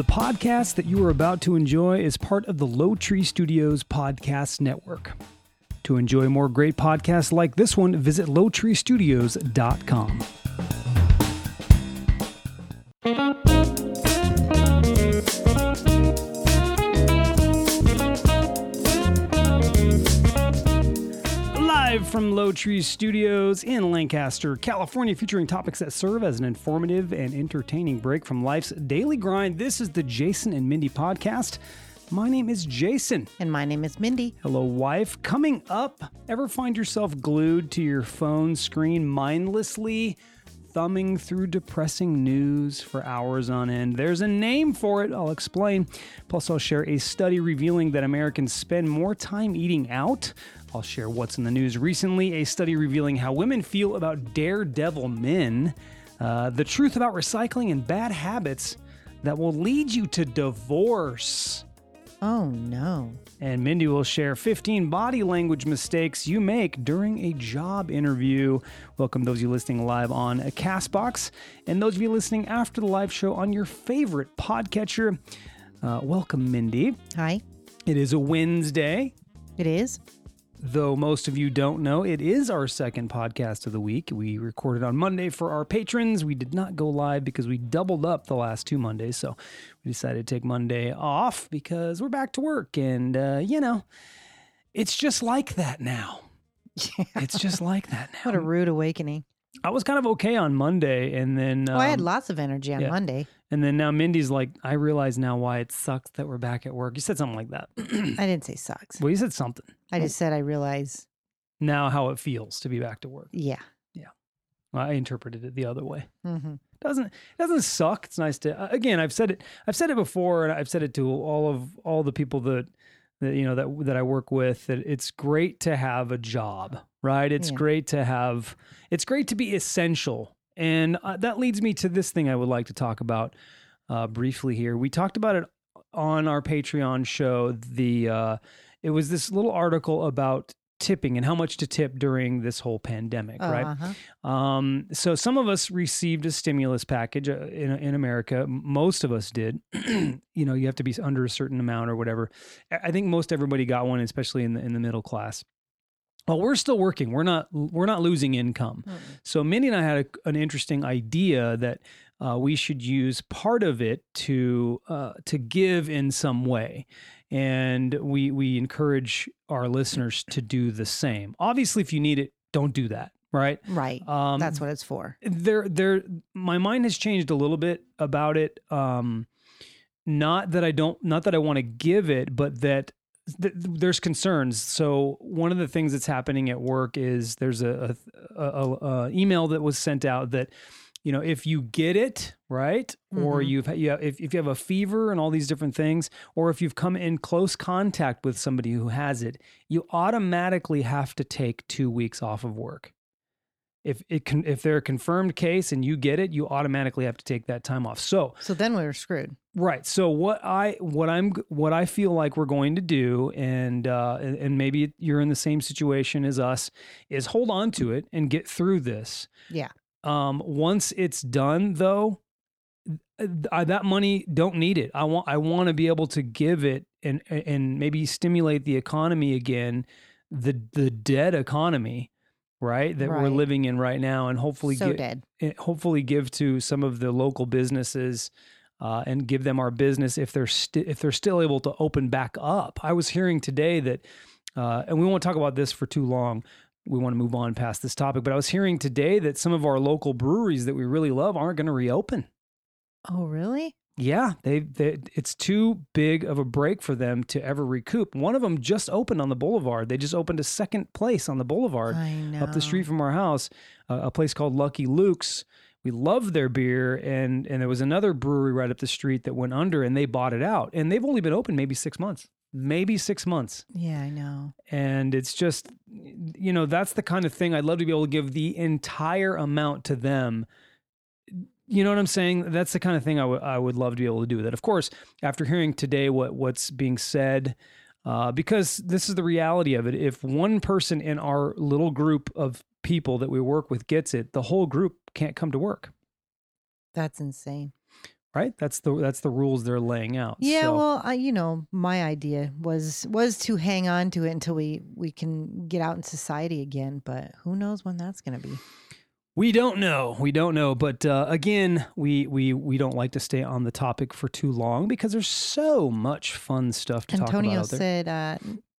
The podcast that you are about to enjoy is part of the Low Tree Studios podcast network. To enjoy more great podcasts like this one, visit lowtreestudios.com. from Studios in Lancaster, California, featuring topics that serve as an informative and entertaining break from life's daily grind. This is the Jason and Mindy podcast. My name is Jason. And my name is Mindy. Hello, wife. Coming up, ever find yourself glued to your phone screen mindlessly, thumbing through depressing news for hours on end? There's a name for it. I'll explain. Plus, I'll share a study revealing that Americans spend more time eating out. I'll share what's in the news recently, a study revealing how women feel about daredevil men, uh, the truth about recycling and bad habits that will lead you to divorce. Oh no. And Mindy will share 15 body language mistakes you make during a job interview. Welcome those of you listening live on a Castbox and those of you listening after the live show on your favorite podcatcher. Uh, welcome, Mindy. Hi. It is a Wednesday. It is. Though most of you don't know, it is our second podcast of the week. We recorded on Monday for our patrons. We did not go live because we doubled up the last two Mondays. So we decided to take Monday off because we're back to work. And, uh, you know, it's just like that now. It's just like that now. What a rude awakening. I was kind of okay on Monday. And then. well, I had um, lots of energy on yeah. Monday. And then now Mindy's like, I realize now why it sucks that we're back at work. You said something like that. I didn't say sucks. well, you said something. I just said I realize. Now how it feels to be back to work. Yeah. Yeah. Well, I interpreted it the other way. hmm doesn't it doesn't suck. It's nice to again. I've said it. I've said it before, and I've said it to all of all the people that that you know that that I work with. That it's great to have a job, right? It's Yeah. great to have. It's great to be essential, and uh, that leads me to this thing I would like to talk about uh, briefly here. We talked about it on our Patreon show. The uh, it was this little article about tipping and how much to tip during this whole pandemic, right? Uh-huh. Um, so some of us received a stimulus package uh, in in America. Most of us did. you know, you have to be under a certain amount or whatever. I I think most everybody got one, especially in the in the middle class. Well, we're still working. We're not we're not losing income. Mm. So Mindy and I had a, an interesting idea that uh, we should use part of it to uh, to give in some way, and we we encourage our listeners to do the same. Obviously, if you need it, don't do that. Right. Right. Um, That's what it's for. there there my mind has changed a little bit about it um not that i don't not that i want to give it but that th- there's concerns so one of the things that's happening at work is there's a, a, a, a email that was sent out that you know if you get it right or Mhm. you've you have, if, if you have a fever and all these different things or if you've come in close contact with somebody who has it you automatically have to take two weeks off of work if it can if they're a confirmed case and you get it you automatically have to take that time off. So So then we're screwed. right. So what i what i'm what i feel like we're going to do and uh and, and maybe you're in the same situation as us is hold on to it and get through this. Yeah. um once it's done though I, that money don't need it. I want i want to be able to give it and and maybe stimulate the economy again the the dead economy right that we're living in right now and hopefully so get, eh, hopefully give to some of the local businesses uh, and give them our business if they're sti- if they're still able to open back up. I was hearing today that, uh, and we won't talk about this for too long. We want to move on past this topic, but I was hearing today that some of our local breweries that we really love aren't going to reopen. Oh, really? Yeah, they, they it's too big of a break for them to ever recoup. One of them just opened on the boulevard. They just opened a second place on the boulevard up the street from our house, uh, a place called Lucky Luke's. We loved their beer, and and there was another brewery right up the street that went under, and they bought it out, and they've only been open maybe six months, maybe six months, Yeah, I know. and it's just, you know, that's the kind of thing I'd love to be able to give the entire amount to them. You know what I'm saying? That's the kind of thing I would I would love to be able to do with it. Of course, after hearing today what what's being said, uh, because this is the reality of it. If one person in our little group of people that we work with gets it, the whole group can't come to work. That's insane. right? That's the that's the rules they're laying out. Yeah, So- well, I, you know, my idea was was to hang on to it until we we can get out in society again. But who knows when that's going to be? We don't know. We don't know. But uh, again, we we we don't like to stay on the topic for too long because there's so much fun stuff to talk Antonio about out there. said, uh,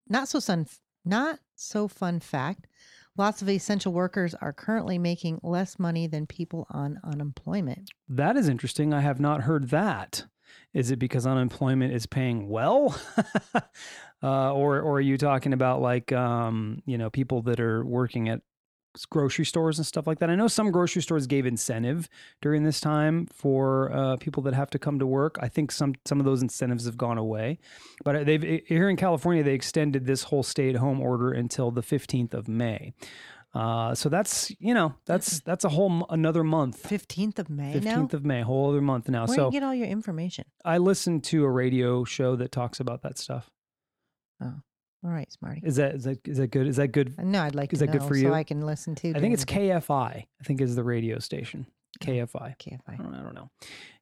"Not so fun, not so fun fact. Lots of essential workers are currently making less money than people on unemployment. That is interesting. I have not heard that. Is it because unemployment is paying well, uh, or or are you talking about like um, you know people that are working at grocery stores and stuff like that? I know some grocery stores gave incentive during this time for uh, people that have to come to work. I think some some of those incentives have gone away, but they've eh, here in California they extended this whole stay at home order until the fifteenth of May. Uh, so that's you know that's that's a whole m- another month. Fifteenth of May. Fifteenth of May, whole other month now. Where do so you get all your information? I listened to a radio show that talks about that stuff. All right, Smarty. Is that is that is that good? Is that good? No, I'd like is to that good know for so you? I can listen to. I think it's during the day. KFI. I think is the radio station. Oh, KFI. I KFI. don't, I don't know.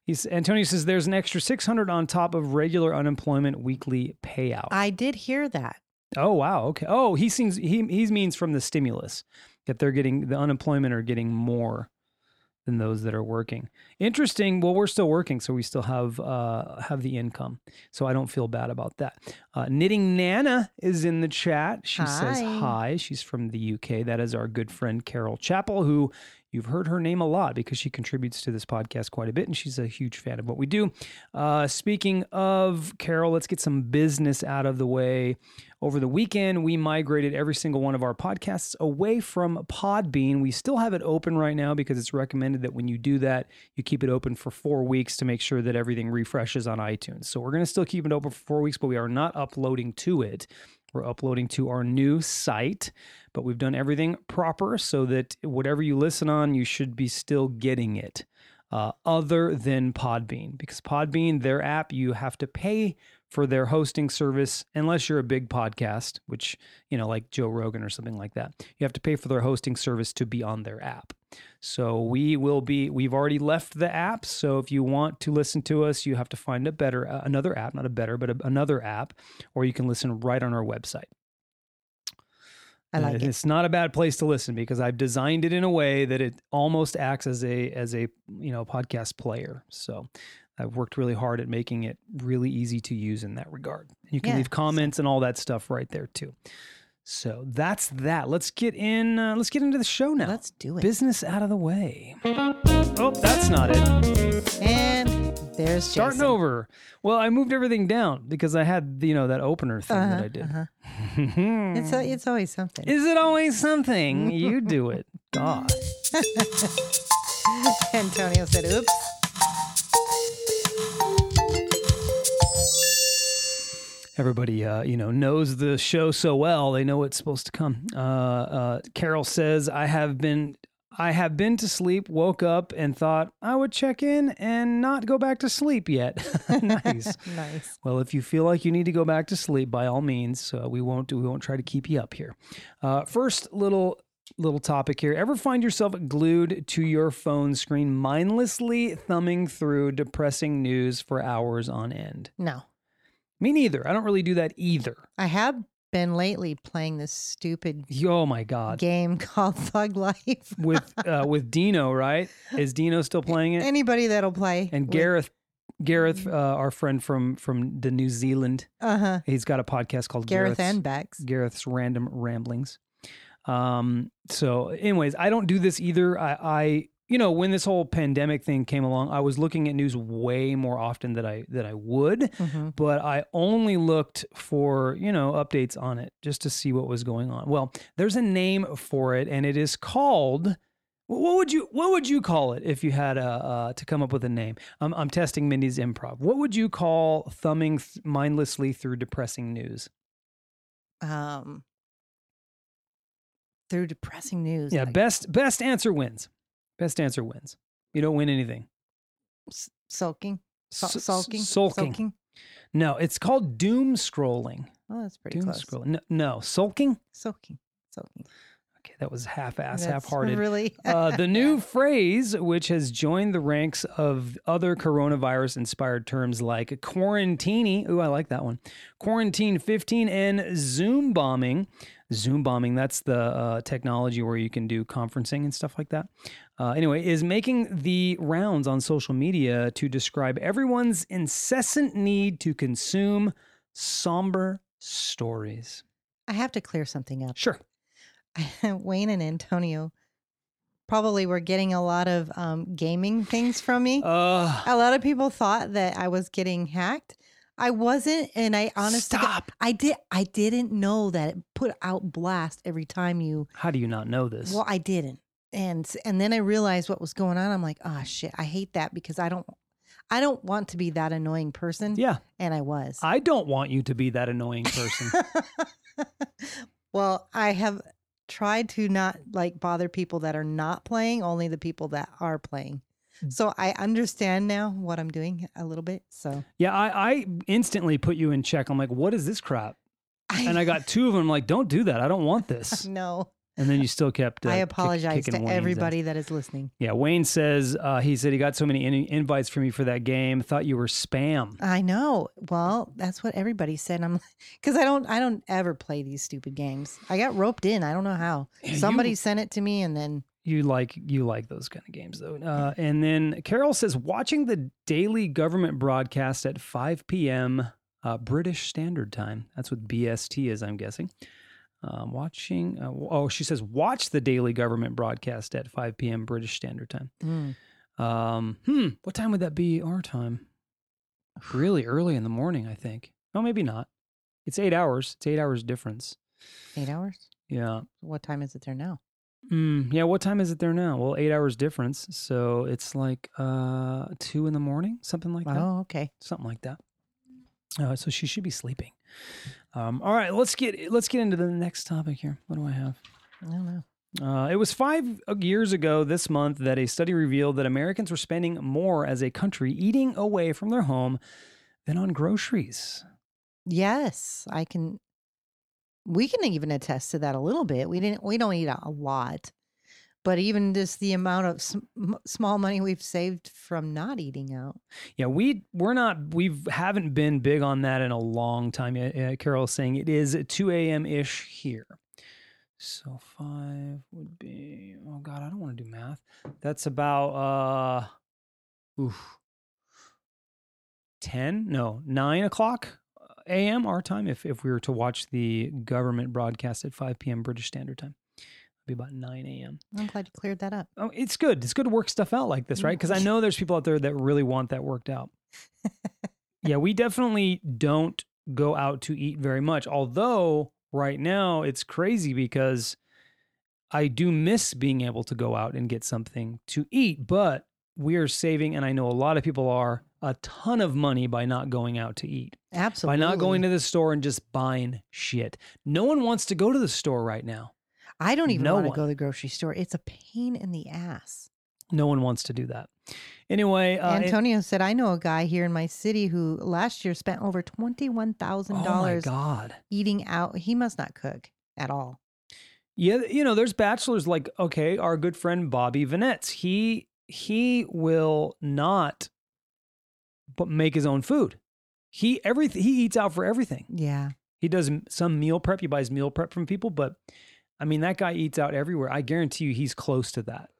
He's Antonio says there's an extra 600 on top of regular unemployment weekly payout. I did hear that. oh wow. Okay. Oh, he seems he he means from the stimulus that they're getting the unemployment are getting more than those that are working. Interesting. Well, we're still working, so we still have uh, have the income. So I don't feel bad about that. Uh, Knitting Nana is in the chat. She says Hi. hi. She's from the UK. That is our good friend Carol Chappell, who you've heard her name a lot because she contributes to this podcast quite a bit, and she's a huge fan of what we do. Uh, speaking of Carol, let's get some business out of the way. Over the weekend, we migrated every single one of our podcasts away from Podbean. We still have it open right now because it's recommended that when you do that, you keep it open for four weeks to make sure that everything refreshes on iTunes. So we're going to still keep it open for four weeks, but we are not uploading to it. We're uploading to our new site, but we've done everything proper so that whatever you listen on, you should be still getting it. Uh, other than Podbean, because Podbean, their app, you have to pay for their hosting service unless you're a big podcast, which, you know, like Joe Rogan or something like that. You have to pay for their hosting service to be on their app. So we will be, we've already left the app. So if you want to listen to us, you have to find a better, uh, another app, not a better, but a, another app, or you can listen right on our website. I like it. It's not a bad place to listen because I've designed it in a way that it almost acts as a as a you know podcast player. So I've worked really hard at making it really easy to use in that regard. You can Yeah, leave comments and all that stuff right there too. So that's that. Let's get in. Uh, let's get into the show now. Let's do it. Business out of the way. Oh, that's not it. And there's Starting Jason. over. Well, I moved everything down because I had you know that opener thing that Uh-huh, I did. uh-huh. It's a, it's always something. Is it always something? You do it. God. Antonio said, "Oops." Everybody, uh, you know, knows the show so well. They know what's supposed to come. Uh, uh, Carol says, "I have been, I have been to sleep. Woke up and thought I would check in and not go back to sleep yet. nice. nice. Well, if you feel like you need to go back to sleep, by all means, uh, we won't do. We won't try to keep you up here. Uh, first, little little topic here. Ever find yourself glued to your phone screen, mindlessly thumbing through depressing news for hours on end? No, Me neither. I don't really do that either. I have been lately playing this stupid Oh my god. game called Thug Life. With uh, with Dino, right? Is Dino still playing it? Anybody that'll play. And Gareth, Gareth, uh, our friend from from the New Zealand, Uh huh. he's got a podcast called Gareth Gareth's- and Bex. Gareth's Random Ramblings. Um, so, anyways, I don't do this either. I, I, you know, when this whole pandemic thing came along, I was looking at news way more often than I that I would, hmm but I only looked for you know updates on it just to see what was going on. Well, there's a name for it, and it is called. What would you What would you call it if you had a uh, to come up with a name? I'm, I'm testing Mindy's improv. What would you call thumbing th- mindlessly through depressing news? Um, through depressing news. Yeah, like best best answer wins. Best answer wins. You don't win anything. s- sulking. Sul- S- s- sulking. Sulking. No, it's called doom scrolling. Oh, that's pretty doom close. scrolling. No, no, sulking. Sulking. Sulking. Okay, that was half-ass, That's half-hearted. Really? uh, the new phrase, which has joined the ranks of other coronavirus inspired terms like quarantini. Ooh, I like that one. Quarantine 15 and Zoom bombing. Zoom bombing, that's the uh, technology where you can do conferencing and stuff like that. Uh, anyway, is making the rounds on social media to describe everyone's incessant need to consume somber stories. I have to clear something up. Sure. Wayne and Antonio probably were getting a lot of um, gaming things from me. Uh, a lot of people thought that I was getting hacked. I wasn't, and I honestly, stop. I did. I didn't know that it put out blast every time you. How do you not know this? Well, I didn't, and and then I realized what was going on. I'm like, oh shit, I hate that because I don't, I don't want to be that annoying person. yeah. and I was. I don't want you to be that annoying person. well, I have tried to not like bother people that are not playing, only the people that are playing. Mm. So I understand now what I'm doing a little bit. So yeah, I, I instantly put you in check. I'm like, what is this crap? And I got two of them. Like, don't do that. I don't want this. no. And then you still kept. Uh, I apologize kicking to Wayne's ass. everybody that is listening. Yeah, Wayne says uh, he said he got so many in- invites for me for that game. Thought you were spam. I know. Well, that's what everybody said. I'm because I don't I don't ever play these stupid games. I got roped in. I don't know how. Yeah, you- Somebody sent it to me and then You like you like those kind of games though. Uh, and then Carol says watching the daily government broadcast at 5 p.m. Uh, British Standard Time. That's what BST is, I'm guessing. Um, watching. Uh, oh, she says watch the daily government broadcast at 5 p.m. British Standard Time. mm, Um, hmm. What time would that be our time? Really early in the morning, I think. No, maybe not. It's eight hours. It's eight hours difference. eight hours. Yeah. What time is it there now? Mm, yeah. What time is it there now? Well, eight hours difference. So it's like uh two in the morning, something like that. Oh, okay. Something like that. Uh, so she should be sleeping. Um, all right, let's get let's get into the next topic here. What do I have? I don't know. Uh, it was five years ago this month that a study revealed that Americans were spending more as a country eating away from their home than on groceries. Yes, I can. We can even attest to that a little bit. We didn't. We don't eat a lot, but even just the amount of sm- small money we've saved from not eating out. Yeah, we we're not we haven't been big on that in a long time. Uh, Carol is saying it is two a.m. ish here. So five would be oh god, I don't want to do math. That's about uh, oof, ten no nine o'clock a.m. our time. If if we were to watch the government broadcast at five p.m. British Standard Time, be about nine a.m. I'm glad you cleared that up. Oh, it's good. It's good to work stuff out like this, right? Mm. Because I know there's people out there that really want that worked out. yeah, we definitely don't go out to eat very much. Although right now it's crazy because I do miss being able to go out and get something to eat, but we are saving, and I know a lot of people are, a ton of money by not going out to eat, Absolutely. by not going to the store and just buying shit. No one wants to go to the store right now. I don't even no want to go to the grocery store. It's a pain in the ass. No one wants to do that. Anyway, uh, it- Antonio said, "I know a guy here in my city who last year spent over twenty-one thousand oh dollars god. eating out. He must not cook at all. Yeah, you know, there's bachelors like okay, our good friend Bobby Vanetz. He he will not but make his own food. He everything he eats out for everything. Yeah, He does some meal prep. He buys meal prep from people, but I mean that guy eats out everywhere. I guarantee you, he's close to that.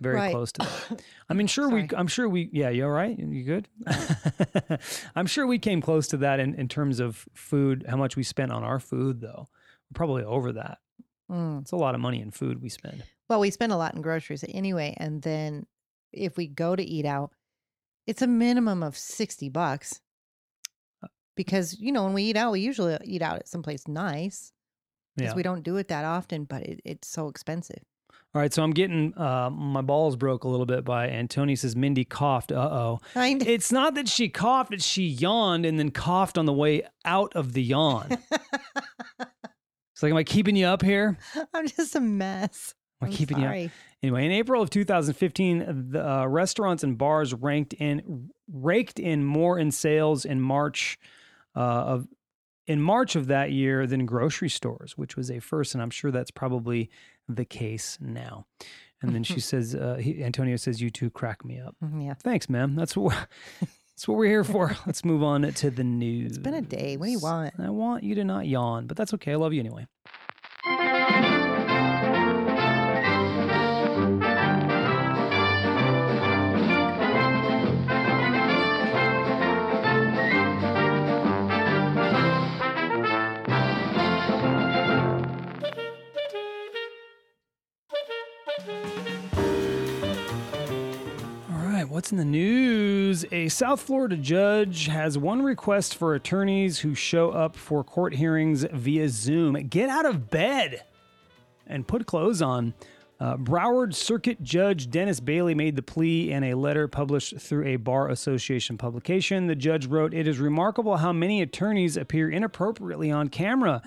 Very Right. close to that. I mean, sure we. I'm sure we. Yeah, you all right? You good? I'm sure we came close to that in, in terms of food. How much we spent on our food, though, probably over that. Mm. It's a lot of money in food we spend. Well, we spend a lot in groceries anyway, and then if we go to eat out, it's a minimum of sixty bucks. Uh, Because you know when we eat out, we usually eat out at someplace nice because Yeah. we don't do it that often, but it, it's so expensive. All right, so I'm getting uh, my balls broke a little bit by Antony says Mindy coughed. Uh oh. It's not that she coughed; it's she yawned and then coughed on the way out of the yawn. It's like, am I keeping you up here? I'm just a mess. Am I I'm keeping you up? sorry. Anyway, in April of 2015, the uh, restaurants and bars ranked in raked in more in sales in March uh, of in March of that year than grocery stores, which was a first, and I'm sure that's probably the case now. And then she says, uh, he, Antonio says, you two crack me up. Mhm, Yeah. Thanks, ma'am. That's what that's what we're here for. Let's move on to the news. It's been a day. What do you want? I want you to not yawn, but that's okay. I love you anyway. What's in the news? A South Florida judge has one request for attorneys who show up for court hearings via Zoom. Get out of bed and put clothes on. Uh, Broward Circuit Judge Dennis Bailey made the plea in a letter published through a Bar Association publication. The judge wrote, It is remarkable how many attorneys appear inappropriately on camera.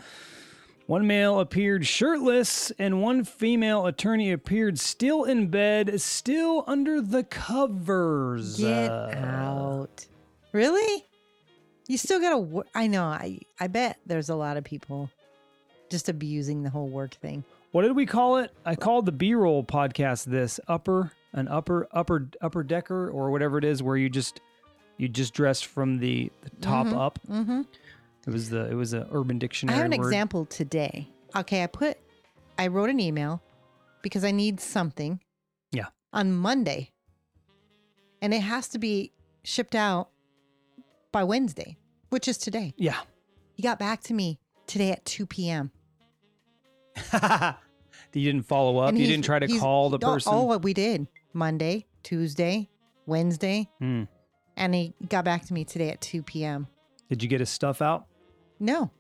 One male appeared shirtless, and one female attorney appeared still in bed, still under the covers. Get out. Really? You still gotta. Wor- I know. I I bet there's a lot of people just abusing the whole work thing. what did we call it? I called the B roll podcast this upper, an upper, upper, upper decker, or whatever it is, where you just you just dress from the, the top up. Mm-hmm. It was the it was an Urban Dictionary. I have an word. example today. Okay, I put, I wrote an email because I need something. Yeah. On Monday, and it has to be shipped out by Wednesday, which is today. Yeah. He got back to me today at 2 p.m. you didn't follow up. And You didn't try to call the oh, person. Oh, what we did Monday, Tuesday, Wednesday, Hmm. and he got back to me today at 2 p.m. Did you get his stuff out? No,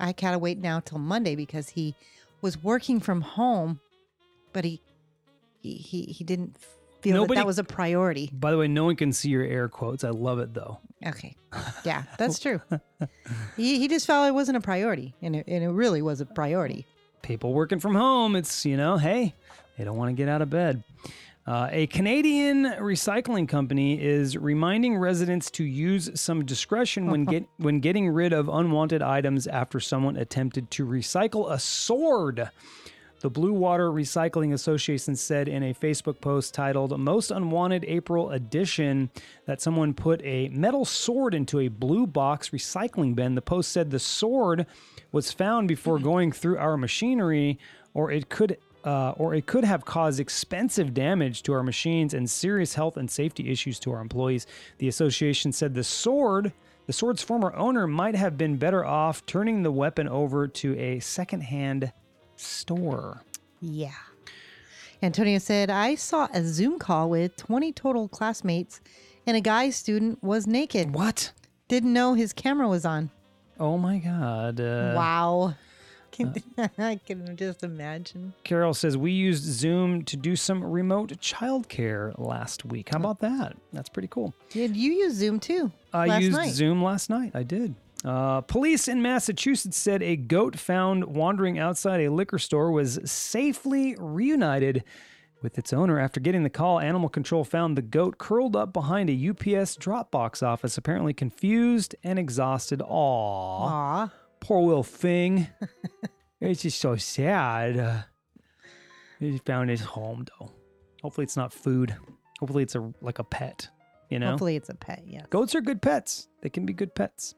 I gotta wait now till Monday because he was working from home, but he he he, he didn't feel that, that was a priority. By the way, no one can see your air quotes. I love it though. Okay, yeah, that's true. he he just felt it wasn't a priority, and it, and it really was a priority. people working from home, it's, you know, hey, they don't want to get out of bed. Uh, a Canadian recycling company is reminding residents to use some discretion when get when getting rid of unwanted items after someone attempted to recycle a sword. The Blue Water Recycling Association said in a Facebook post titled Most Unwanted April Edition that someone put a metal sword into a blue box recycling bin. The post said the sword was found before going through our machinery, or it could. Uh, or it could have caused expensive damage to our machines and serious health and safety issues to our employees. The association said the sword, the sword's former owner, might have been better off turning the weapon over to a secondhand store. Yeah. Antonio said, I saw a Zoom call with 20 total classmates, and a guy student was naked. What? Didn't know his camera was on. Oh my God. Uh, wow. Can, I can just imagine. Carol says we used Zoom to do some remote childcare last week. How about that? That's pretty cool. Did you use Zoom too? I used night? Zoom last night. I did. Uh, police in Massachusetts said a goat found wandering outside a liquor store was safely reunited with its owner. After getting the call, animal control found the goat curled up behind a UPS drop box office, apparently confused and exhausted. Aww. Aw. Poor little thing. it's just so sad. Uh, he found his home though. Hopefully it's not food. Hopefully it's a like a pet. You know, Hopefully it's a pet, yes. goats are good pets. They can be good pets.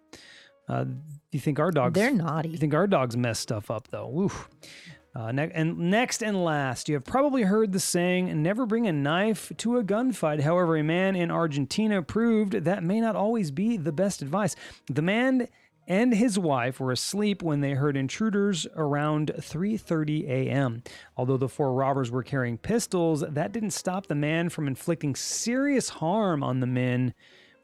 Uh, do you think our dogs? They're naughty. You think our dogs mess stuff up though? Oof. Uh, ne- and next and last, you have probably heard the saying, never bring a knife to a gunfight. However, a man in Argentina proved that may not always be the best advice. The man and his wife were asleep when they heard intruders around 3:30 a.m. Although the four robbers were carrying pistols, that didn't stop the man from inflicting serious harm on the men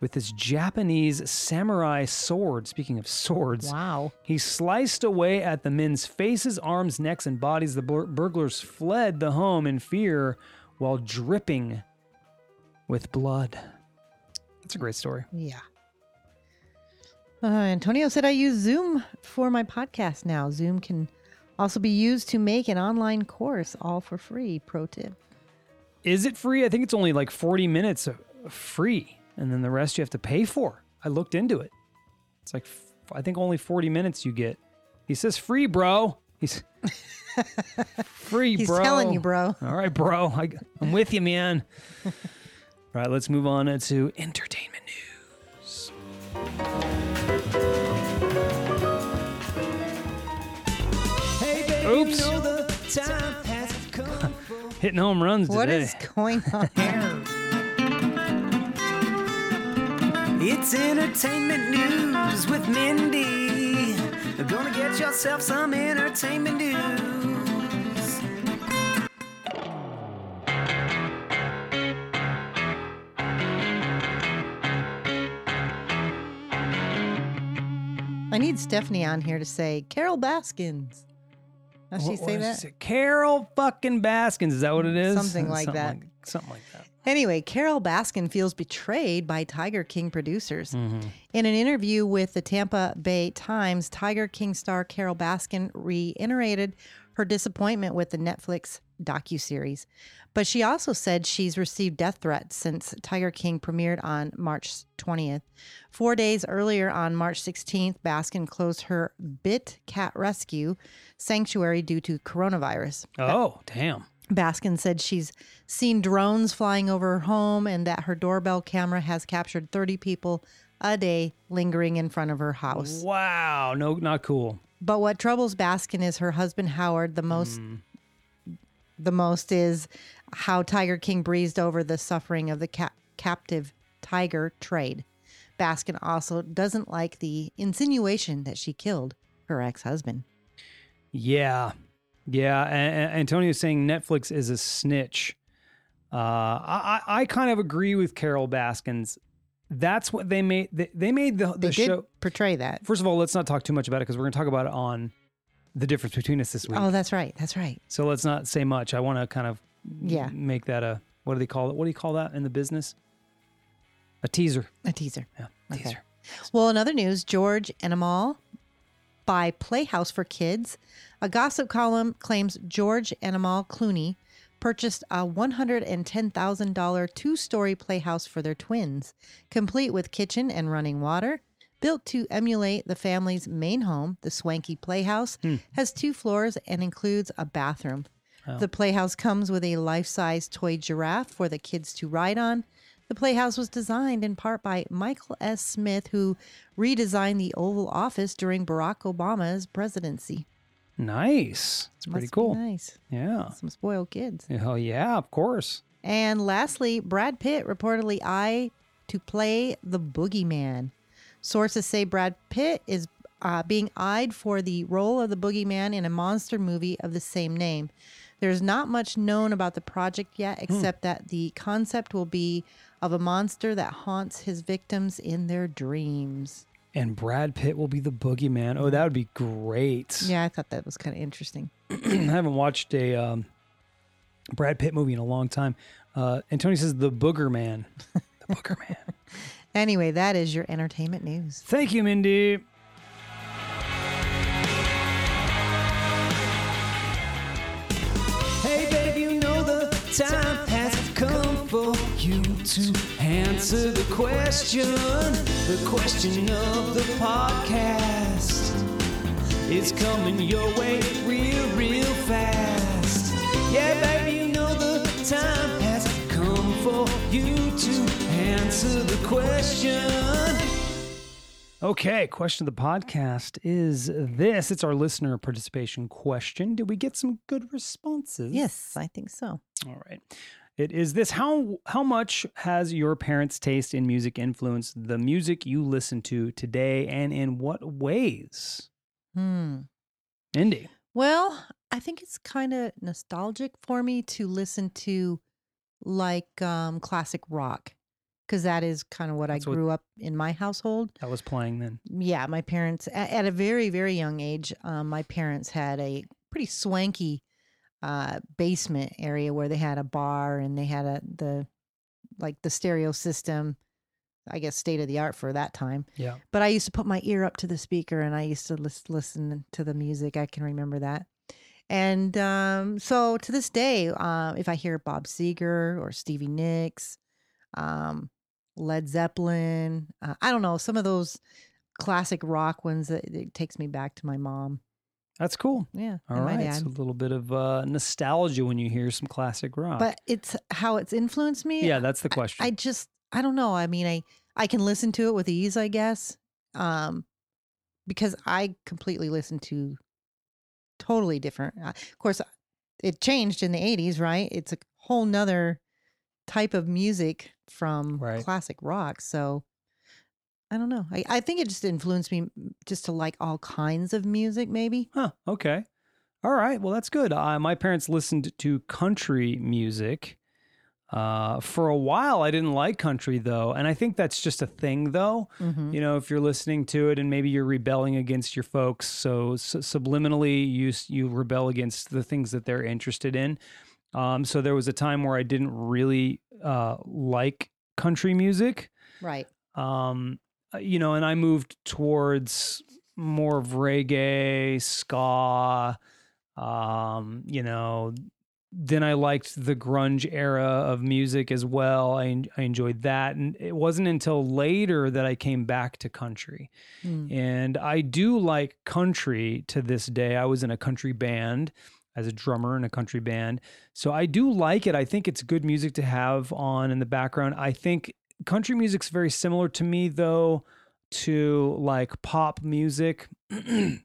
with his Japanese samurai sword. Speaking of swords, Wow. he sliced away at the men's faces, arms, necks, and bodies. The bur- burglars fled the home in fear while dripping with blood. That's a great story. Yeah. Uh, Antonio said, I use Zoom for my podcast now. Zoom can also be used to make an online course, all for free. Pro tip. Is it free? I think it's only like 40 minutes free, and then the rest you have to pay for. I looked into it. It's like, f- I think only 40 minutes you get. He says free, bro. He's free, He's bro. He's telling you, bro. All right, bro. I, I'm with you, man. All right, let's move on to entertainment news. Oops. you know the time has come Hitting home runs today. is going on here? It's entertainment news with Mindy. Gonna get yourself some entertainment news. I need Stephanie on here to say Carol Baskins. Does she say that? Carol fucking Baskins. Is that what it is? Something like that. Like, something like that. Anyway, Carol Baskin feels betrayed by Tiger King producers. Mm-hmm. In an interview with the Tampa Bay Times, Tiger King star Carol Baskin reiterated her disappointment with the Netflix docuseries. But she also said she's received death threats since Tiger King premiered on March 20th. Four days earlier, on March 16th, Baskin closed her Big Cat Rescue sanctuary due to coronavirus. Oh, damn. Baskin said she's seen drones flying over her home and that her doorbell camera has captured 30 people a day lingering in front of her house. Wow. No, not cool. But what troubles Baskin is her husband Howard. The most hmm. The most is how Tiger King breezed over the suffering of the ca- captive tiger trade. Baskin also doesn't like the insinuation that she killed her ex-husband. Yeah. Yeah. And, Antonio's saying Netflix is a snitch. Uh, I, I kind of agree with Carol Baskins. That's what they made. They, made the, They the did show. portray that. First of all, let's not talk too much about it because we're going to talk about it on the difference between us this week. Oh, that's right. That's right. So let's not say much. I want to kind of Yeah. make that a what do they call it? What do you call that in the business? A teaser. A teaser. Yeah, Okay. teaser. Well, in other news, George and Amal by Playhouse for Kids. A gossip column claims George and Amal Clooney purchased a $110,000 two story playhouse for their twins, complete with kitchen and running water. Built to emulate the family's main home, the swanky playhouse hmm. has two floors and includes a bathroom. The playhouse comes with a life size toy giraffe for the kids to ride on. The playhouse was designed in part by Michael S. Smith, who redesigned the Oval Office during Barack Obama's presidency. Nice. It's pretty cool. nice. Yeah. Some spoiled kids. Oh yeah, of course. And lastly, Brad Pitt reportedly eyed to play the boogeyman. Sources say Brad Pitt is uh, being eyed for the role of the boogeyman in a monster movie of the same name. There's not much known about the project yet, except that the concept will be of a monster that haunts his victims in their dreams. And Brad Pitt will be the boogeyman. Oh, that would be great. Yeah, I thought that was kind of interesting. I haven't watched a um, Brad Pitt movie in a long time. Uh, Antonio says the Booger Man. The Booger Man. Anyway, that is your entertainment news. Thank you, Mindy. Hey, babe, you know the time has come for you to answer the question. The question of the podcast. It's coming your way real, real fast. Yeah, baby, you know the time has come for you to answer the question. Okay, question of the podcast is this. It's our listener participation question. Did we get some good responses? Yes, I think so. All right. It is this how how much has your parents' taste in music influenced the music you listen to today and in what ways? Hmm. Mindy. Well, I think it's kind of nostalgic for me to listen to like um, classic rock because that is kind of what That's I what- grew up in my household. That was playing then. Yeah, my parents, at, at a very, very young age, um, my parents had a pretty swanky uh, basement area where they had a bar and they had a the like the stereo system. I guess state of the art for that time. Yeah. But I used to put my ear up to the speaker and I used to lis- listen to the music. I can remember that. And um, so to this day, uh, if I hear Bob Seger or Stevie Nicks, um, Led Zeppelin, uh, I don't know, some of those classic rock ones that it takes me back to my mom. That's cool. Yeah. All dad. so a little bit of uh, nostalgia when you hear some classic rock. But it's how it's influenced me. yeah, that's the question. I just I don't know. I mean, I I can listen to it with ease, I guess. Um because I completely listen to totally different. Uh, of course, it changed in the 80s, right? It's a whole nother type of music from Right. classic rock. So I don't know. I, I think it just influenced me just to like all kinds of music, maybe. Huh. Okay. All right. Well, that's good. Uh, my parents listened to country music. Uh, for a while, I didn't like country though, and I think that's just a thing though. Mm-hmm. You know, if you're listening to it and maybe you're rebelling against your folks, so, s subliminally you you rebel against the things that they're interested in. Um, so there was a time where I didn't really uh, like country music Right. um uh, you know and i moved towards more of reggae ska um you know then i liked the grunge era of music as well i, I enjoyed that and it wasn't until later that i came back to country Mm. and I do like country to this day. I was in a country band as a drummer in a country band. So I do like it. I think it's good music to have on in the background. I think country music's very similar to me though to like pop music. and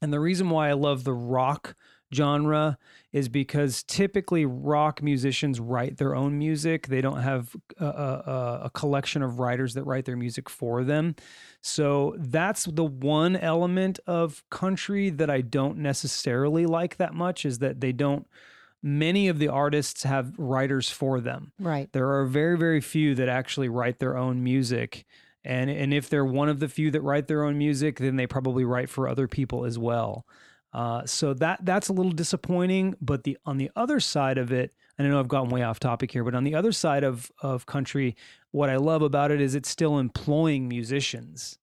the reason why I love the rock genre is because typically rock musicians write their own music. They don't have a, a, a collection of writers that write their music for them. So that's the one element of country that I don't necessarily like that much is that they don't, many of the artists have writers for them. Right. There are very, very few that actually write their own music. And, and if they're one of the few that write their own music, then they probably write for other people as well. Uh, so that that's a little disappointing. But the on the other side of it, and I know I've gotten way off topic here, but on the other side of of country, what I love about it is it's still employing musicians,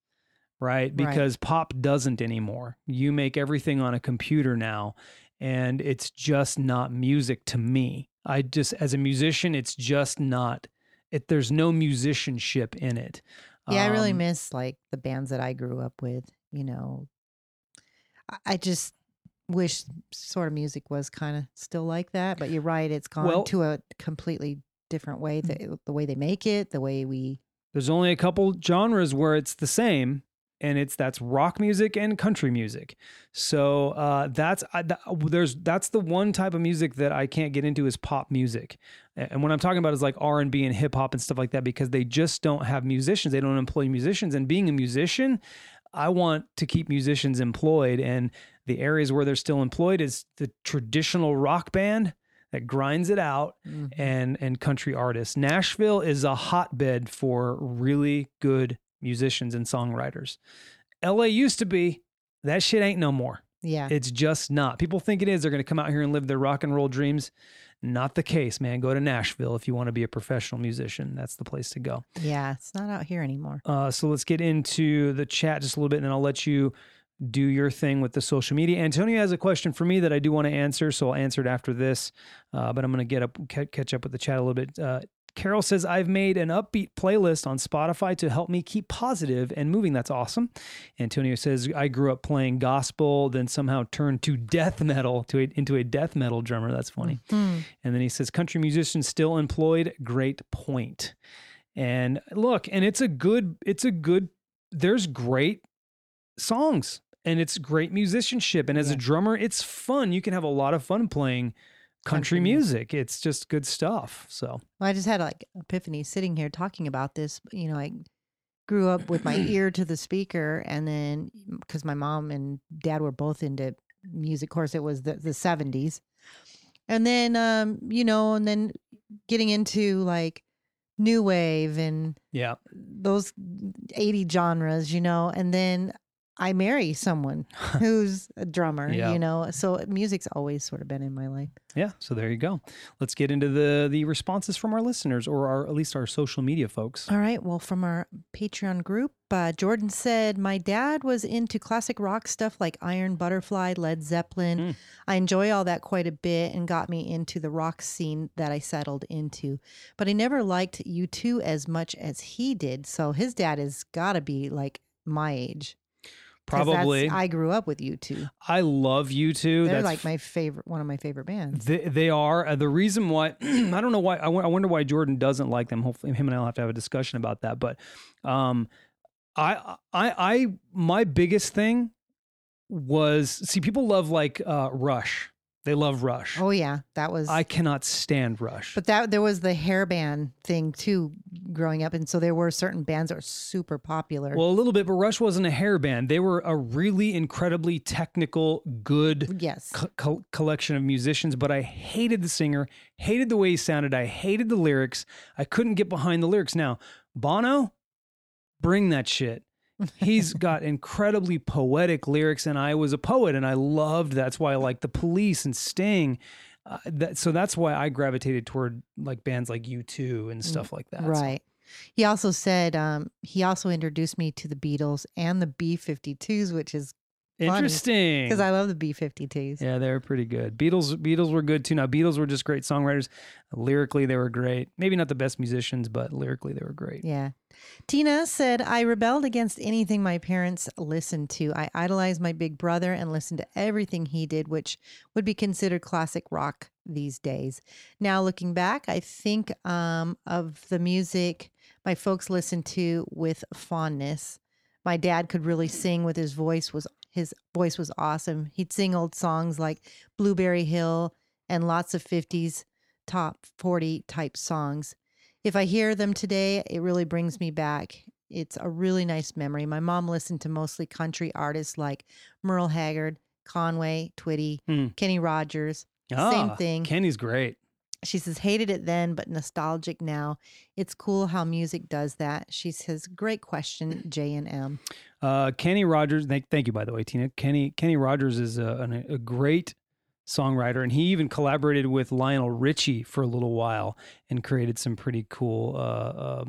right? Right. Because pop doesn't anymore. You make everything on a computer now, and it's just not music to me. I just as a musician, it's just not. It there's no musicianship in it. Yeah, I really Um, miss like the bands that I grew up with. You know, I just wish sort of music was kind of still like that. But you're right; it's gone Well- to a completely different way. The, the way they make it, the way we. There's only a couple genres where it's the same, and it's that's rock music and country music. So uh, that's I, th- there's that's the one type of music that I can't get into is pop music, and what I'm talking about is like R and B and hip hop and stuff like that because they just don't have musicians. They don't employ musicians, and being a musician, I want to keep musicians employed, and the areas where they're still employed is the traditional rock band that grinds it out Mhm. and and country artists. Nashville is a hotbed for really good musicians and songwriters. LA used to be. That shit ain't no more. Yeah, It's just not. People think it is. They're going to come out here and live their rock and roll dreams. Not the case, man. Go to Nashville if you want to be a professional musician. That's the place to go. yeah, it's not out here anymore. Uh, so let's get into the chat just a little bit, and then I'll let you do your thing with the social media. Antonio has a question for me that I do want to answer, so I'll answer it after this. Uh, but I'm going to get up, ca- catch up with the chat a little bit. Uh, Carol says, I've made an upbeat playlist on Spotify to help me keep positive and moving. That's awesome. Antonio says, I grew up playing gospel, then somehow turned to death metal, to a, into a death metal drummer. That's funny. Hmm. And then he says, country musicians still employed. Great point. And look, and it's a good, it's a good, there's great songs and it's great musicianship. And as Yeah. a drummer, it's fun. You can have a lot of fun playing country, Country music. It's just good stuff. So, Well, I just had like epiphany sitting here talking about this. You know, I grew up with my ear to the speaker, and then because my mom and dad were both into music, of course, it was the the seventies, and then um, you know, and then getting into like new wave and yeah. those 80 genres, you know, and then I marry someone who's a drummer, Yeah. you know. So music's always sort of been in my life. Yeah. So there you go. Let's get into the the responses from our listeners or our, at least our social media folks. All right. Well, from our Patreon group, uh, Jordan said, My dad was into classic rock stuff like Iron Butterfly, Led Zeppelin. Mm. I enjoy all that quite a bit and got me into the rock scene that I settled into. But I never liked U2 as much as he did. So his dad has got to be like my age. Probably. I, I grew up with U2. I love U2. They're That's like my favorite, one of my favorite bands. They, they are uh, the reason why I don't know why I wonder why Jordan doesn't like them. Hopefully, him and I'll have to have a discussion about that. But um, I I I my biggest thing was see people love like uh, Rush. They love Rush. Oh yeah, that was. I cannot stand Rush. but that there was the hair band thing too, growing up, and so there were certain bands that were super popular. well, a little bit, but Rush wasn't a hair band. They were a really incredibly technical, good yes, co- co- collection of musicians, but I hated the singer, hated the way he sounded, I hated the lyrics. I couldn't get behind the lyrics. Now, Bono, bring that shit. He's got incredibly poetic lyrics, and I was a poet, and I loved. That's why I like the Police and Sting. Uh, that so that's why I gravitated toward like bands like U2 and stuff like that. Right. He also said um, he also introduced me to the Beatles and the B 52s, which is Interesting. because I love the B 52s. Yeah, they were pretty good. Beatles Beatles were good too. Now Beatles were just great songwriters. Lyrically, they were great. Maybe not the best musicians, but lyrically they were great. Yeah. Tina said, I rebelled against anything my parents listened to. I idolized my big brother and listened to everything he did, which would be considered classic rock these days. Now, looking back, I think um, of the music my folks listened to with fondness. My dad could really sing with his voice was his voice was awesome. He'd sing old songs like Blueberry Hill and lots of 50s top 40 type songs. If I hear them today, it really brings me back. It's a really nice memory. My mom listened to mostly country artists like Merle Haggard, Conway, Twitty, Hmm. Kenny Rogers. Same Ah, thing. Kenny's great. She says, hated it then, but nostalgic now. It's cool how music does that. She says, great question, J and M. Uh, Kenny Rogers. Thank, thank you, by the way, Tina. Kenny Kenny Rogers is a, an- a great songwriter, and he even collaborated with Lionel Richie for a little while and created some pretty cool uh, uh,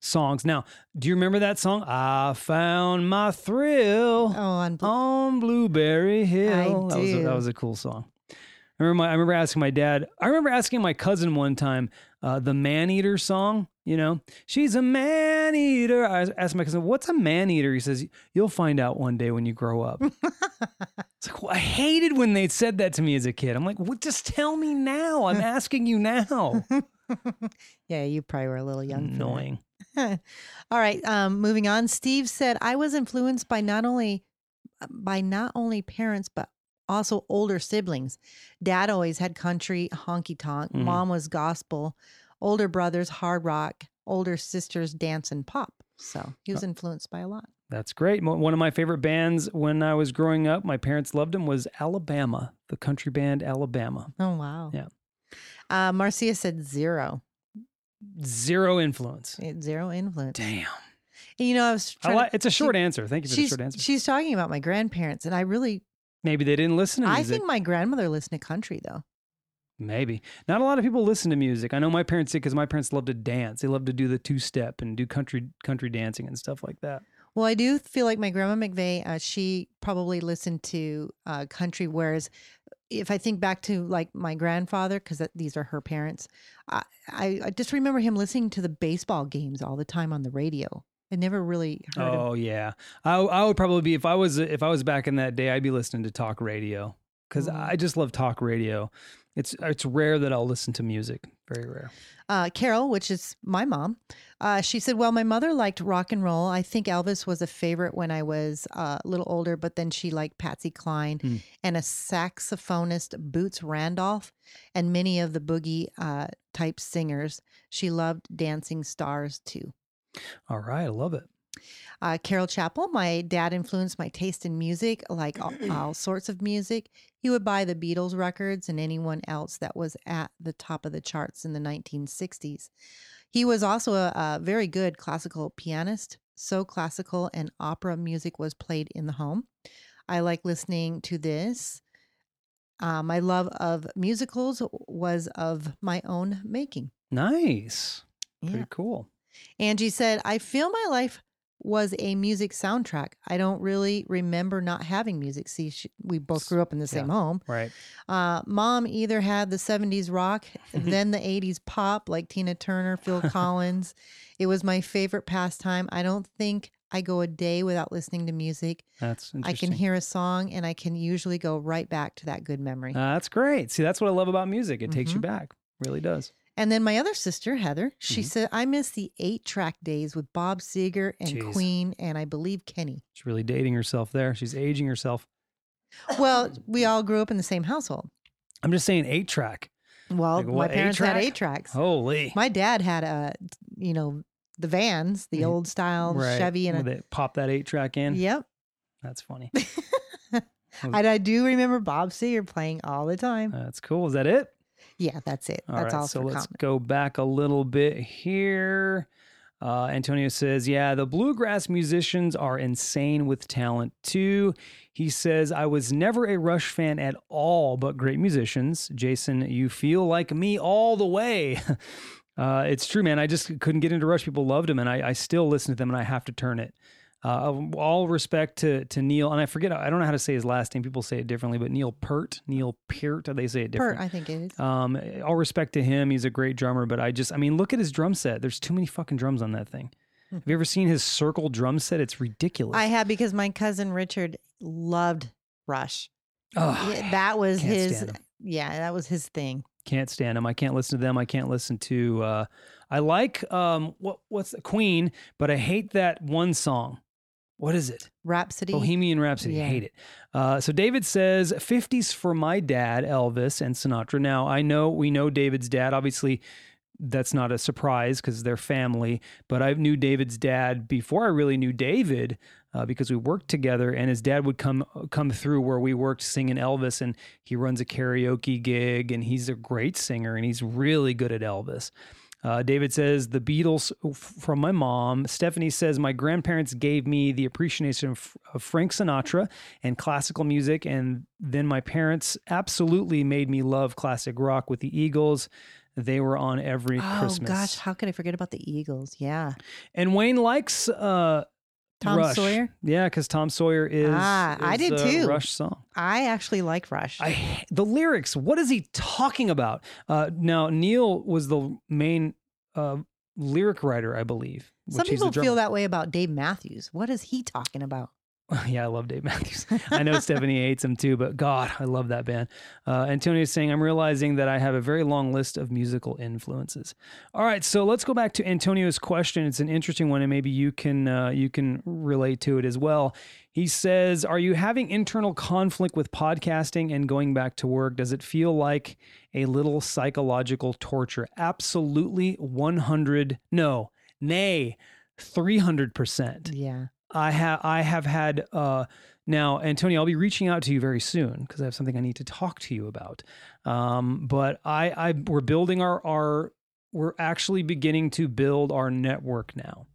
songs. Now, do you remember that song? I found my thrill Oh, on Blu- on Blueberry Hill. That was a, do. that was a cool song. I remember, my, I remember asking my dad. I remember asking my cousin one time uh, the Man Eater song. You know, she's a man eater. I asked my cousin, "What's a man eater?" He says, "You'll find out one day when you grow up." it's like well, I hated when they said that to me as a kid. I'm like, "Well, just tell me now. I'm asking you now." yeah, you probably were a little young. Annoying. All right, um, moving on. Steve said, "I was influenced by not only by not only parents but also older siblings. Dad always had country honky tonk. Mhm. Mom was gospel. Older brothers hard rock. Older sisters dance and pop. So he was influenced by a lot. That's great. One of my favorite bands when I was growing up, my parents loved them, was Alabama, the country band Alabama. Oh wow. Yeah. Uh, Marcia said zero. Zero influence. Eh, Zero influence. Damn. You know, I was I like, it's a she- short answer. Thank you for the short answer. she's talking about my grandparents, and I really Maybe they didn't listen to music. I think my grandmother listened to country though. Maybe. Not a lot of people listen to music. I know my parents did because my parents loved to dance. They loved to do the two step and do country country dancing and stuff like that. Well, I do feel like my grandma McVeigh, uh, she probably listened to uh, country, whereas if I think back to like my grandfather, because these are her parents, I, I, I just remember him listening to the baseball games all the time on the radio. I never really heard. Oh yeah, I I would probably be if I was if I was back in that day, I'd be listening to talk radio because Mhm. I just love talk radio. It's it's rare that I'll listen to music. Very rare. Uh, Carol, which is my mom, uh, she said, Well, my mother liked rock and roll. I think Elvis was a favorite when I was uh, a little older, but then she liked Patsy Cline Hmm. and a saxophonist, Boots Randolph, and many of the boogie uh, type singers. She loved Dancing Stars too. All right, I love it. Uh, Carol Chappell, my dad influenced my taste in music, like all, all sorts of music. He would buy the Beatles records and anyone else that was at the top of the charts in the 1960s. He was also a, a very good classical pianist, so classical and opera music was played in the home. I like listening to this. Uh, my love of musicals was of my own making. Nice. Yeah. Pretty cool. Angie said, I feel my life was a music soundtrack. I don't really remember not having music. See, she, we both grew up in the same Yeah. home. Right. Uh, Mom either had the 70s rock, then the 80s pop, like Tina Turner, Phil Collins. It was my favorite pastime. I don't think I go a day without listening to music. That's interesting. I can hear a song and I can usually go right back to that good memory. Uh, that's great. See, that's what I love about music. It takes you Mhm. back. Really does. And then my other sister, Heather, she Mhm. said, I miss the eight track days with Bob Seger and Jeez. Queen and I believe Kenny. She's really dating herself there. She's aging herself. Well, we all grew up in the same household. I'm just saying eight track. Well, Like my parents had eight-track? eight tracks. Holy. My dad had a, you know, the vans, the Mhm. old style right. Chevy, and a, they pop that eight track in. yep. That's funny. And I do remember Bob Seger playing all the time. That's cool. Is that it? Yeah, that's it. All that's right, all so let's comment. go back a little bit here. Uh, Antonio says, Yeah, the bluegrass musicians are insane with talent too. He says, I was never a Rush fan at all, but great musicians. Jason, you feel like me all the way. uh, it's true, man. I just couldn't get into Rush. People loved him, and I, I still listen to them, and I have to turn it. Uh, all respect to to Neil, and I forget, I don't know how to say his last name. People say it differently, but Neil Peart, Neil Peart, they say it different. Pert, I think it is. Um, all respect to him. He's a great drummer, but I just, I mean, look at his drum set. There's too many fucking drums on that thing. Have you ever seen his circle drum set? It's ridiculous. I have because my cousin Richard loved Rush. oh, Yeah, that was his. Yeah, that was his thing. can't stand him. I can't listen to them. I can't listen to. Uh, I like um, what what's the Queen, but I hate that one song. What is it? Rhapsody. Bohemian Rhapsody. Yeah. Hate it. Uh, so David says 50s for my dad, Elvis and Sinatra. Now I know we know David's dad. Obviously, that's not a surprise because they're family. But I knew David's dad before I really knew David uh, because we worked together, and his dad would come come through where we worked singing Elvis, and he runs a karaoke gig, and he's a great singer, and he's really good at Elvis. Uh, David says the Beatles f- from my mom. Stephanie says my grandparents gave me the appreciation of, of Frank Sinatra and classical music, and then my parents absolutely made me love classic rock with the Eagles. They were on every Christmas. oh Christmas. gosh, how could I forget about the Eagles? Yeah, And Wayne likes uh, Tom Rush. Sawyer. Yeah, because Tom Sawyer is, Ah, I did a too. Rush song. I actually like Rush. I the lyrics. What is he talking about? Uh, now Neil was the main uh, lyric writer, I believe. Some which he's the people feel that way about Dave Matthews. What is he talking about? yeah, I love Dave Matthews. I know Stephanie hates him too, but God, I love that band. Uh, Antonio is saying, I'm realizing that I have a very long list of musical influences. All right, so let's go back to Antonio's question. It's an interesting one, and maybe you can uh, you can relate to it as well. He says, "Are you having internal conflict with podcasting and going back to work? Does it feel like a little psychological torture?" Absolutely, 100. No, nay, 300 percent. Yeah. I have I have had uh now Antonio I'll be reaching out to you very soon because I have something I need to talk to you about. Um but I I we're building our our we're actually beginning to build our network now.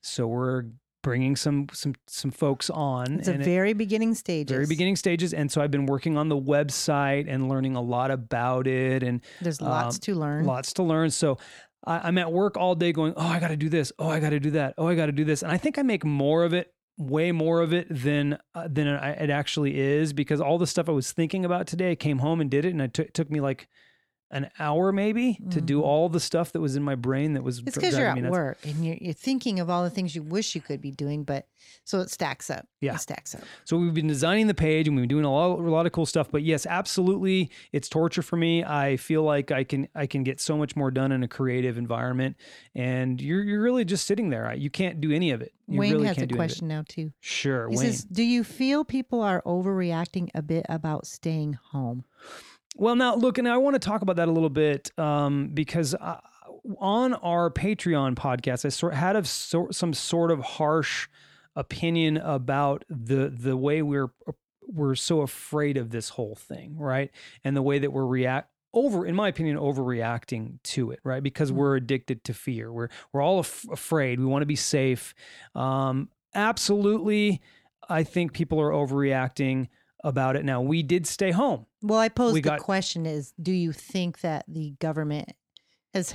So we're bringing some some some folks on It's a and it- very beginning stages. very beginning stages and so I've been working on the website and learning a lot about it and There's lots um, to learn. Lots to learn. So I, I'm at work all day going, oh, I got to do this. Oh, I got to do that. Oh, I got to do this. And I think I make more of it, way more of it than uh, than it actually is because all the stuff I was thinking about today, I came home and did it, and it took took me like an hour maybe to do Mhm. all the stuff that was in my brain that was. It's because you're at work and you're, you're thinking of all the things you wish you could be doing, but so it stacks up. Yeah. It stacks up. So we've been designing the page and we've been doing a lot, a lot of cool stuff. But yes, absolutely, it's torture for me. I feel like I can I can get so much more done in a creative environment, and you're you're really just sitting there. You can't do any of it. You Wayne really has a can't do any of it. question now too. Sure, He Wayne. says, "Do you feel people are overreacting a bit about staying home?" Well, now look, and I want to talk about that a little bit um, because uh, on our Patreon podcast, I sort had of sort some sort of harsh opinion about the the way we're we're so afraid of this whole thing, right? And the way that we're react over, in my opinion, overreacting to it, right? Because Mm. we're addicted to fear. We're we're all af- afraid. We want to be safe. Um, absolutely, I think people are overreacting about it. Now, we did stay home. Well, I pose We the got- question: Is do you think that the government has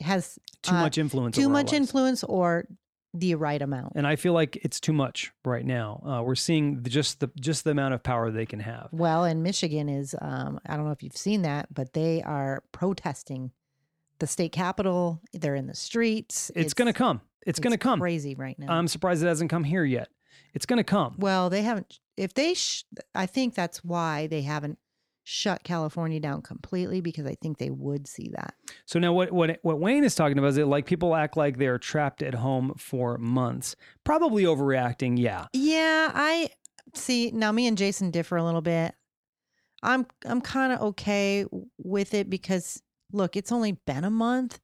has too uh, much influence. too much influence or the right amount? and I feel like it's too much right now. Uh, we're seeing the, just the just the amount of power they can have. Well, and Michigan is, um, I don't know if you've seen that, but they are protesting the state capitol. They're in the streets. It's, going to come. It's, going to come. crazy right now. I'm surprised it hasn't come here yet. It's going to come. well, they haven't. If they, sh- I think that's why they haven't shut California down completely because I think they would see that. So now what what what Wayne is talking about is that like people act like they're trapped at home for months. Probably overreacting, yeah. Yeah, I see. Now, me and Jason differ a little bit. I'm I'm kind of okay with it because look, it's only been a month,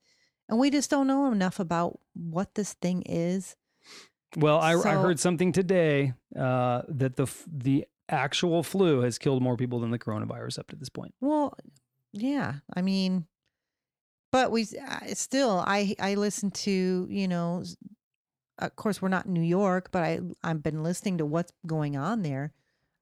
and we just don't know enough about what this thing is. Well, I, I heard something today uh, that the the actual flu has killed more people than the coronavirus up to this point. Well, yeah, I mean, but we I- still, I I listen to you know, of course we're not in New York, but I I've been listening to what's going on there.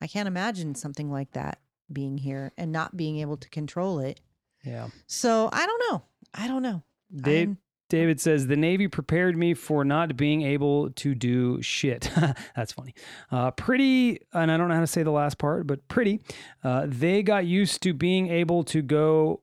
I can't imagine something like that being here and not being able to control it. Yeah. So I don't know. I don't know. Dave, I'm- David says the Navy prepared me for not being able to do shit. That's funny. Uh, pretty, and I don't know how to say the last part, but pretty. Uh, they got used to being able to go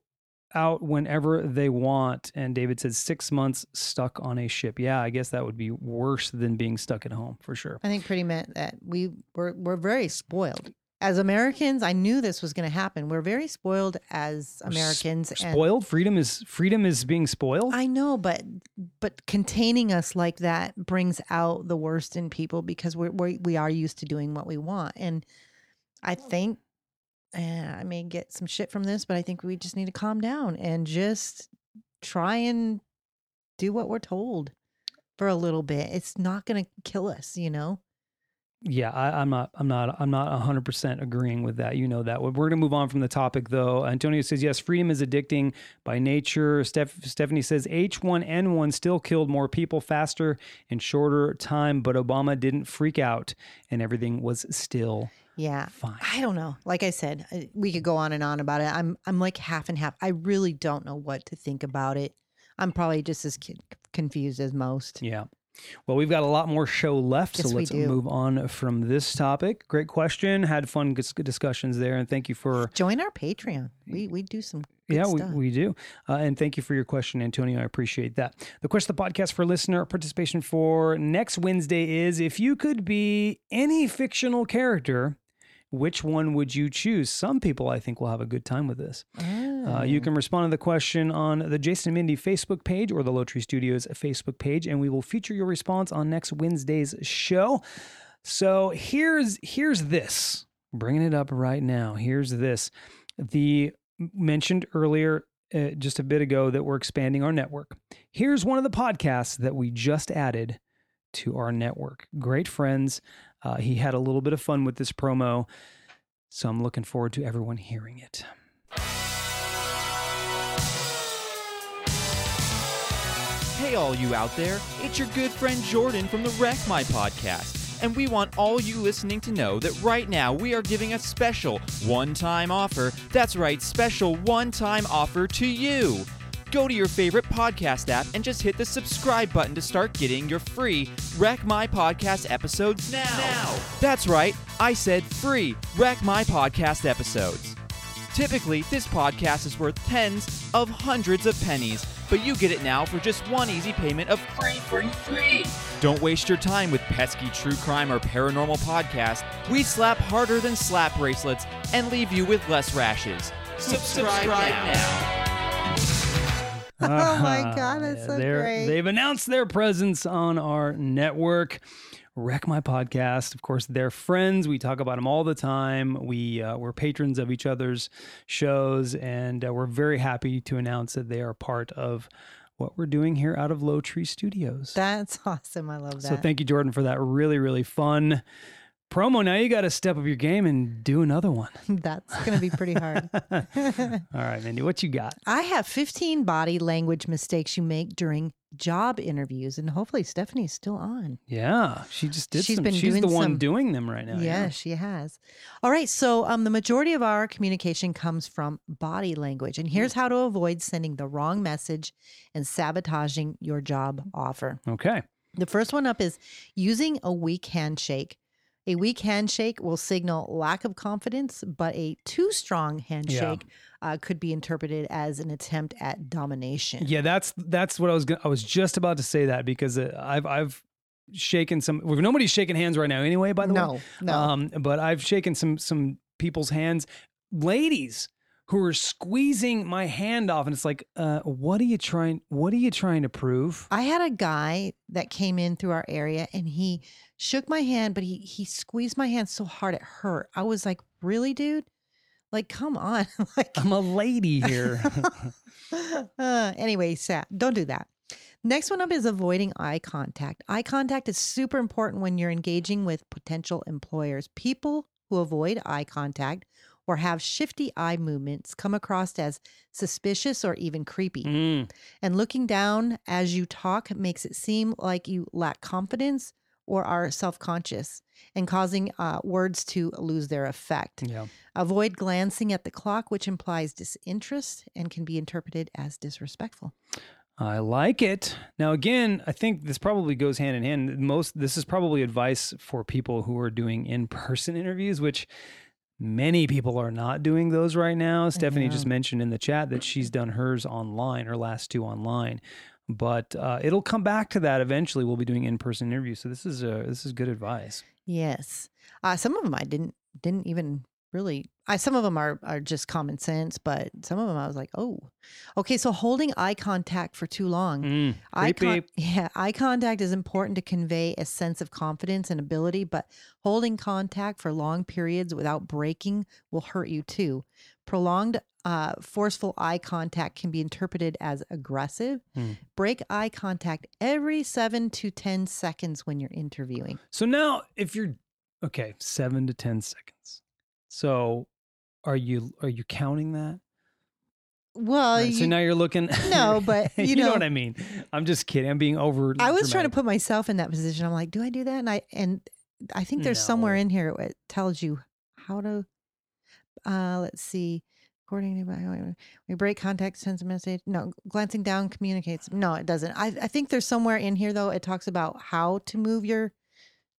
out whenever they want. And David says six months stuck on a ship. Yeah, I guess that would be worse than being stuck at home for sure. I think pretty meant that we were we're very spoiled as Americans. I knew this was going to happen. We're very spoiled as We're s- Americans. and Spoiled freedom is freedom is being spoiled. I know, but but containing us like that brings out the worst in people because we're, we we are used to doing what we want, and I think eh, I may get some shit from this, but I think we just need to calm down and just try and do what we're told for a little bit. It's not going to kill us, you know. Yeah, I, I'm not. I'm not. I'm not 100 percent agreeing with that. You know that. We're going to move on from the topic, though. Antonio says yes. Freedom is addicting by nature. Steph, Stephanie says H1N1 still killed more people faster in shorter time, but Obama didn't freak out, and everything was still Yeah. fine. I don't know. Like I said, uh, we could go on and on about it. I'm I'm like half and half. I really don't know what to think about it. I'm probably just as confused as most. Yeah. Well, we've got a lot more show left, Yes, so let's move on from this topic. Great question. Had fun discussions there, and thank you for Join our Patreon. We we do some good yeah, we, we do. Uh, and thank you for your question, Antonio. I appreciate that. The question of the podcast for listener participation for next Wednesday is if you could be any fictional character, which one would you choose? Some people, I think, will have a good time with this. Uh, you Oh. can respond to the question on the Jason and Mindy Facebook page or the Lowtree Studios Facebook page, and we will feature your response on next Wednesday's show. So here's here's this. Bringing it up right now. Here's this. The mentioned earlier uh, just a bit ago that we're expanding our network. Here's one of the podcasts that we just added to our network. Great friends. Uh, he had a little bit of fun with this promo, so I'm looking forward to everyone hearing it. Hey, all you out there, it's your good friend Jordan from the Wreck My podcast. And we want all you listening to know that right now we are giving a special one time offer. That's right, special one time offer to you. Go to your favorite podcast app and just hit the subscribe button to start getting your free Wreck My Podcast episodes now. Now! That's right, I said free Wreck My Podcast episodes. Typically, this podcast is worth tens of hundreds of pennies, but you get it now for just one easy payment of free, free, free. Don't waste your time with pesky true crime or paranormal podcasts. We slap harder than slap bracelets and leave you with less rashes. Subscribe, now. Oh my God, that's so They're- great. They've announced their presence on our network. Wreck My Podcast. Of course, they're friends. We talk about them all the time. We uh, we're patrons of each other's shows, and uh, we're very happy to announce that they are part of what we're doing here out of Lowtree Studios. That's awesome. I love that. so thank you, Jordan, for that really really fun promo. Now you got to step up your game and do another one. That's going to be pretty hard. all right, Mindy, what you got? I have 15 body language mistakes you make during job interviews, and hopefully Stephanie's still on. Yeah, she just did. She's some, been she's the one some- doing them right now. yeah, she has. All right. So, um, the majority of our communication comes from body language. And here's how to avoid sending the wrong message and sabotaging your job offer. Okay. The first one up is using a weak handshake. A weak handshake will signal lack of confidence, but a too strong handshake uh, could be interpreted as an attempt at domination. Yeah, that's that's what I was. Gonna, I was just about to say that because uh, I've I've shaken some. Well, nobody's shaking hands right now anyway. By the way, No, no. Um, but I've shaken some some people's hands, ladies who are squeezing my hand off, and it's like, uh, what are you trying? What are you trying to prove? I had a guy that came in through our area and he shook my hand, but he he squeezed my hand so hard it hurt. I was like, "Really, dude? Like, come on!" like, I'm a lady here. uh, anyway, Sat, don't do that. Next one up is avoiding eye contact. Eye contact is super important when you're engaging with potential employers. People who avoid eye contact or have shifty eye movements come across as suspicious or even creepy. Mm, And looking down as you talk makes it seem like you lack confidence or are self conscious and causing uh, words to lose their effect. yeah. Avoid glancing at the clock, which implies disinterest and can be interpreted as disrespectful. I like it. Now, again, I think this probably goes hand in hand. Most this is probably advice for people who are doing in-person interviews, which many people are not doing those right now. Stephanie just mentioned in the chat that she's done hers online, her last two online. But uh, it'll come back to that eventually. We'll be doing in-person interviews, so this is uh, this is good advice. Yes. Uh, some of them I didn't didn't even really. I some of them are are just common sense, but some of them I was like, oh, okay. So holding eye contact for too long. Mm, Eye con- yeah, eye contact is important to convey a sense of confidence and ability, but holding contact for long periods without breaking will hurt you too. Prolonged, uh, forceful eye contact can be interpreted as aggressive. Hmm. Break eye contact every seven to 10 seconds when you're interviewing. So now, if you're okay, seven to ten seconds. So, are you are you counting that? Well, Right, so now you're looking. No, but, you you know, know- what I mean. I'm just kidding. I'm being over. I was trying to put myself in that position. I'm like, do I do that? And I and I think there's somewhere in here it tells you how to. Uh, let's see. According to my, we break contact, sends a message. No, glancing down communicates. No, it doesn't. I I think there's somewhere in here though. It talks about how to move your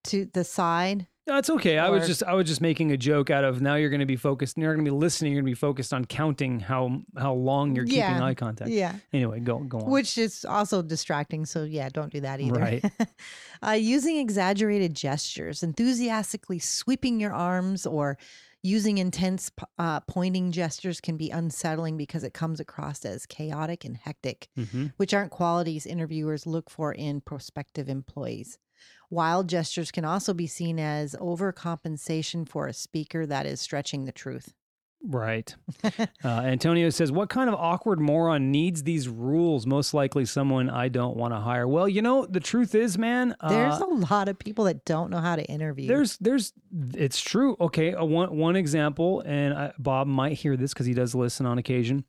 to the side. It's okay. I was just I was just making a joke out of now you're going to be focused. And you're going to be listening. You're going to be focused on counting how how long you're keeping eye contact. Yeah, Anyway, go go on. which is also distracting. So yeah, don't do that either. Right. uh, using exaggerated gestures, enthusiastically sweeping your arms, or using intense uh, pointing gestures can be unsettling because it comes across as chaotic and hectic, Mhm. which aren't qualities interviewers look for in prospective employees. Wild gestures can also be seen as overcompensation for a speaker that is stretching the truth. Right. uh, Antonio says, "What kind of awkward moron needs these rules? Most likely, someone I don't want to hire." Well, you know, the truth is, man. There's uh, a lot of people that don't know how to interview. There's, there's, it's true. Okay, uh, one one example, and I, Bob might hear this because he does listen on occasion.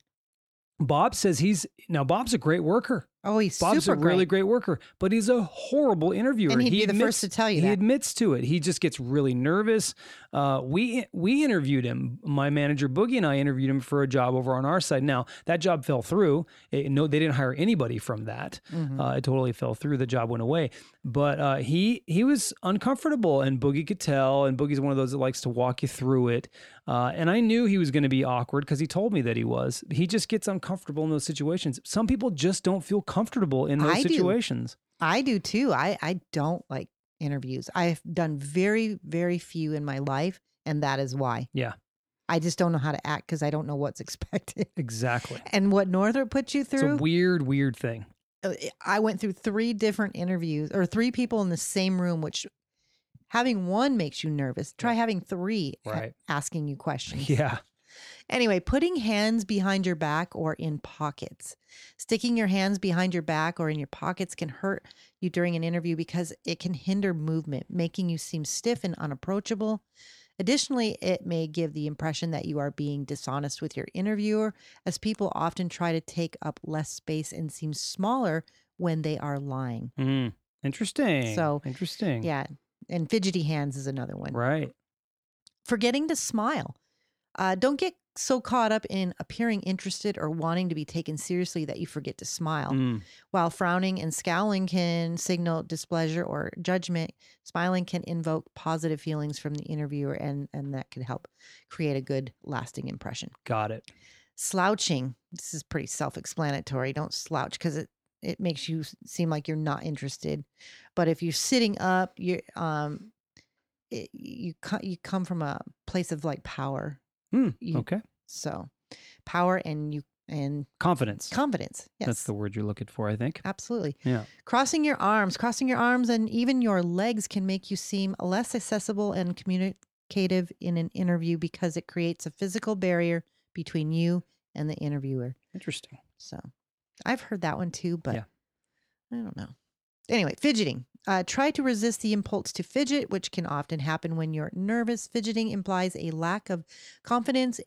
Bob says he's now. Bob's a great worker. Oh, he's Bob's super a really great. great worker, but he's a horrible interviewer. And he'd he be the admits, first to tell you he that. admits to it. He just gets really nervous. Uh, we we interviewed him. My manager Boogie and I interviewed him for a job over on our side. Now that job fell through. It- no, they didn't hire anybody from that. Mhm. Uh, it totally fell through. The job went away. But uh, he he was uncomfortable, and Boogie could tell. And Boogie's one of those that likes to walk you through it. Uh, and I knew he was going to be awkward because he told me that he was. He just gets uncomfortable in those situations. Some people just don't feel comfortable in those I do. situations. I do too. I I don't like interviews. I've done very very few in my life, and that is why. Yeah. I just don't know how to act because I don't know what's expected. Exactly. And what Northrop puts you through. It's a weird, weird thing. Uh, I went through three different interviews or three people in the same room, which having one makes you nervous. Try having three Right. asking you questions. Yeah. Anyway, putting hands behind your back or in pockets. Sticking your hands behind your back or in your pockets can hurt you during an interview because it can hinder movement, making you seem stiff and unapproachable. Additionally, it may give the impression that you are being dishonest with your interviewer, as people often try to take up less space and seem smaller when they are lying. Mm. Interesting. So, interesting. Yeah. And fidgety hands is another one. Right. forgetting to smile. Uh, don't get so caught up in appearing interested or wanting to be taken seriously that you forget to smile. Mm. While frowning and scowling can signal displeasure or judgment, smiling can invoke positive feelings from the interviewer and, and that can help create a good lasting impression. Got it. Slouching, this is pretty self-explanatory. Don't slouch because it it makes you seem like you're not interested. But if you're sitting up, you um it, you you come from a place of like power. Hmm, you- Okay. So, power and you and Confidence. confidence. Yes. That's the word you're looking for, I think. Absolutely. Yeah. Crossing your arms, crossing your arms and even your legs can make you seem less accessible and communicative in an interview because it creates a physical barrier between you and the interviewer. Interesting. So I've heard that one too, but Yeah. I don't know. Anyway, fidgeting. Uh, try to resist the impulse to fidget, which can often happen when you're nervous. Fidgeting implies a lack of confidence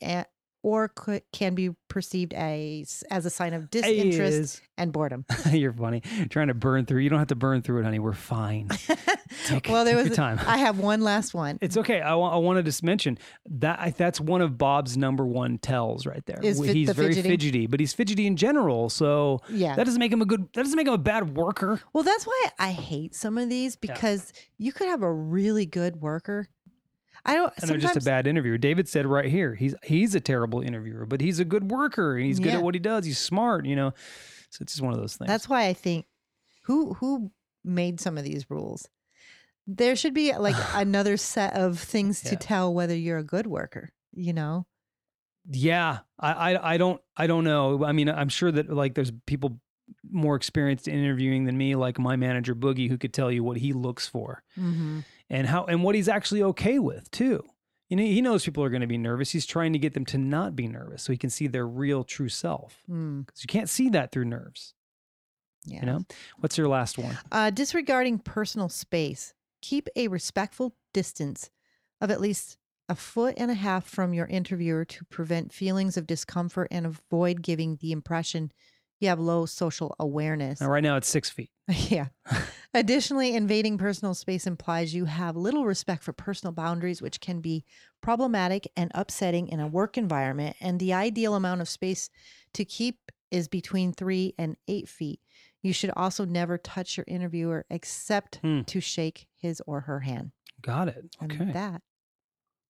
or could, can be perceived as, as a sign of disinterest Is. and boredom. You're funny. Trying to burn through. You don't have to burn through it, honey. We're fine. Take- well, there was your time. I have one last one. It's okay. I, I wanted to mention that I, that's one of Bob's number one tells right there. Is he's the very fidgeting? fidgety, but he's fidgety in general. So Yeah. that doesn't make him a good. That doesn't make him a bad worker. Well, that's why I hate some of these because you could have a really good worker. I don't. And they're just a bad interviewer. David said right here, he's he's a terrible interviewer, but he's a good worker and he's good Yeah. at what he does. He's smart, you know. So it's just one of those things. That's why I think who who made some of these rules. There should be like another set of things to tell whether you're a good worker. You know. Yeah, I, I I don't I don't know. I mean, I'm sure that like there's people more experienced in interviewing than me, like my manager Boogie, who could tell you what he looks for Mm-hmm. And how and what he's actually okay with too. You know, he knows people are going to be nervous. He's trying to get them to not be nervous so he can see their real true self. Mm, Because you can't see that through nerves. yeah. You know, what's your last one? Uh, disregarding personal space. Keep a respectful distance of at least a foot and a half from your interviewer to prevent feelings of discomfort and avoid giving the impression you have low social awareness. Now, right now it's six feet. yeah. Additionally, invading personal space implies you have little respect for personal boundaries, which can be problematic and upsetting in a work environment. And the ideal amount of space to keep is between three and eight feet. You should also never touch your interviewer except Hmm. to shake his or her hand. Got it. And Okay. that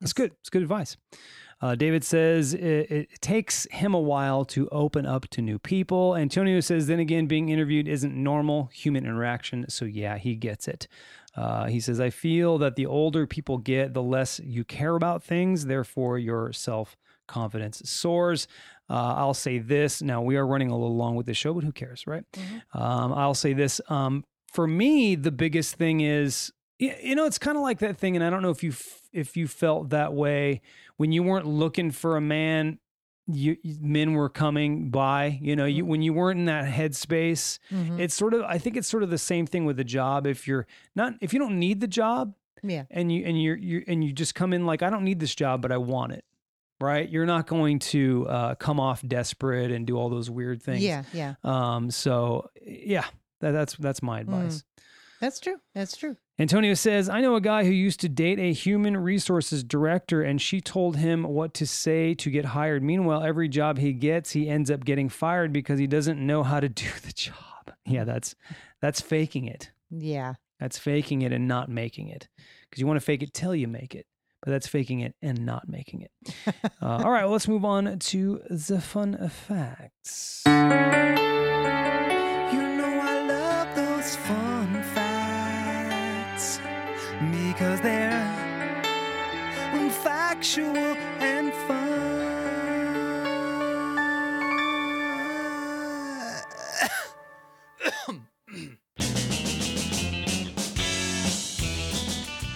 That's good. It's good advice. Uh, David says it, it takes him a while to open up to new people. Antonio says, then again, being interviewed isn't normal human interaction. So, yeah, he gets it. Uh, he says, I feel that the older people get, the less you care about things. Therefore, your self confidence soars. Uh, I'll say this. Now, we are running a little long with the show, but who cares, right? Um, I'll say this. Um, for me, the biggest thing is, you know, it's kind of like that thing, and I don't know if you f- if you felt that way when you weren't looking for a man. You men were coming by, you know. You when you weren't in that headspace, Mhm. it's sort of. I think it's sort of the same thing with the job. If you're not, if you don't need the job, yeah. and you and you're you and you just come in like I don't need this job, but I want it, right? You're not going to uh, come off desperate and do all those weird things. Yeah. Yeah. Um. So yeah, that, that's that's my advice. That's true. That's true. Antonio says, I know a guy who used to date a human resources director, and she told him what to say to get hired. Meanwhile, every job he gets, he ends up getting fired because he doesn't know how to do the job. Yeah, that's that's faking it. Yeah. That's faking it and not making it. Because you want to fake it till you make it. But that's faking it and not making it. uh, all right, well, let's move on to the fun facts. Because they're factual and fun.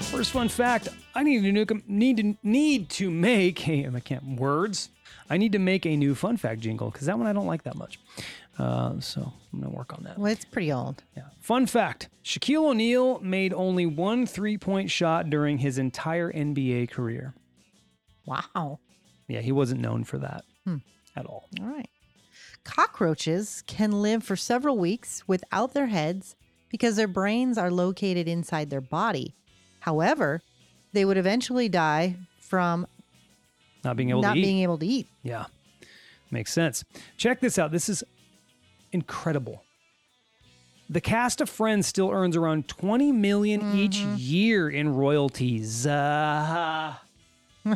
First fun fact: I need to nuke, need to need to make. Hey, I can't words. I need to make a new fun fact jingle because that one I don't like that much. Uh, so I'm gonna work on that. Well, it's pretty old. Yeah. Fun fact: Shaquille O'Neal made only one three-point shot during his entire NBA career. Wow. Yeah, he wasn't known for that at all. All right. Cockroaches can live for several weeks without their heads because their brains are located inside their body. However, they would eventually die from Not being able not to eat. being able to eat. Yeah. Makes sense. Check this out. This is incredible. The cast of Friends still earns around 20 million each year in royalties. Uh,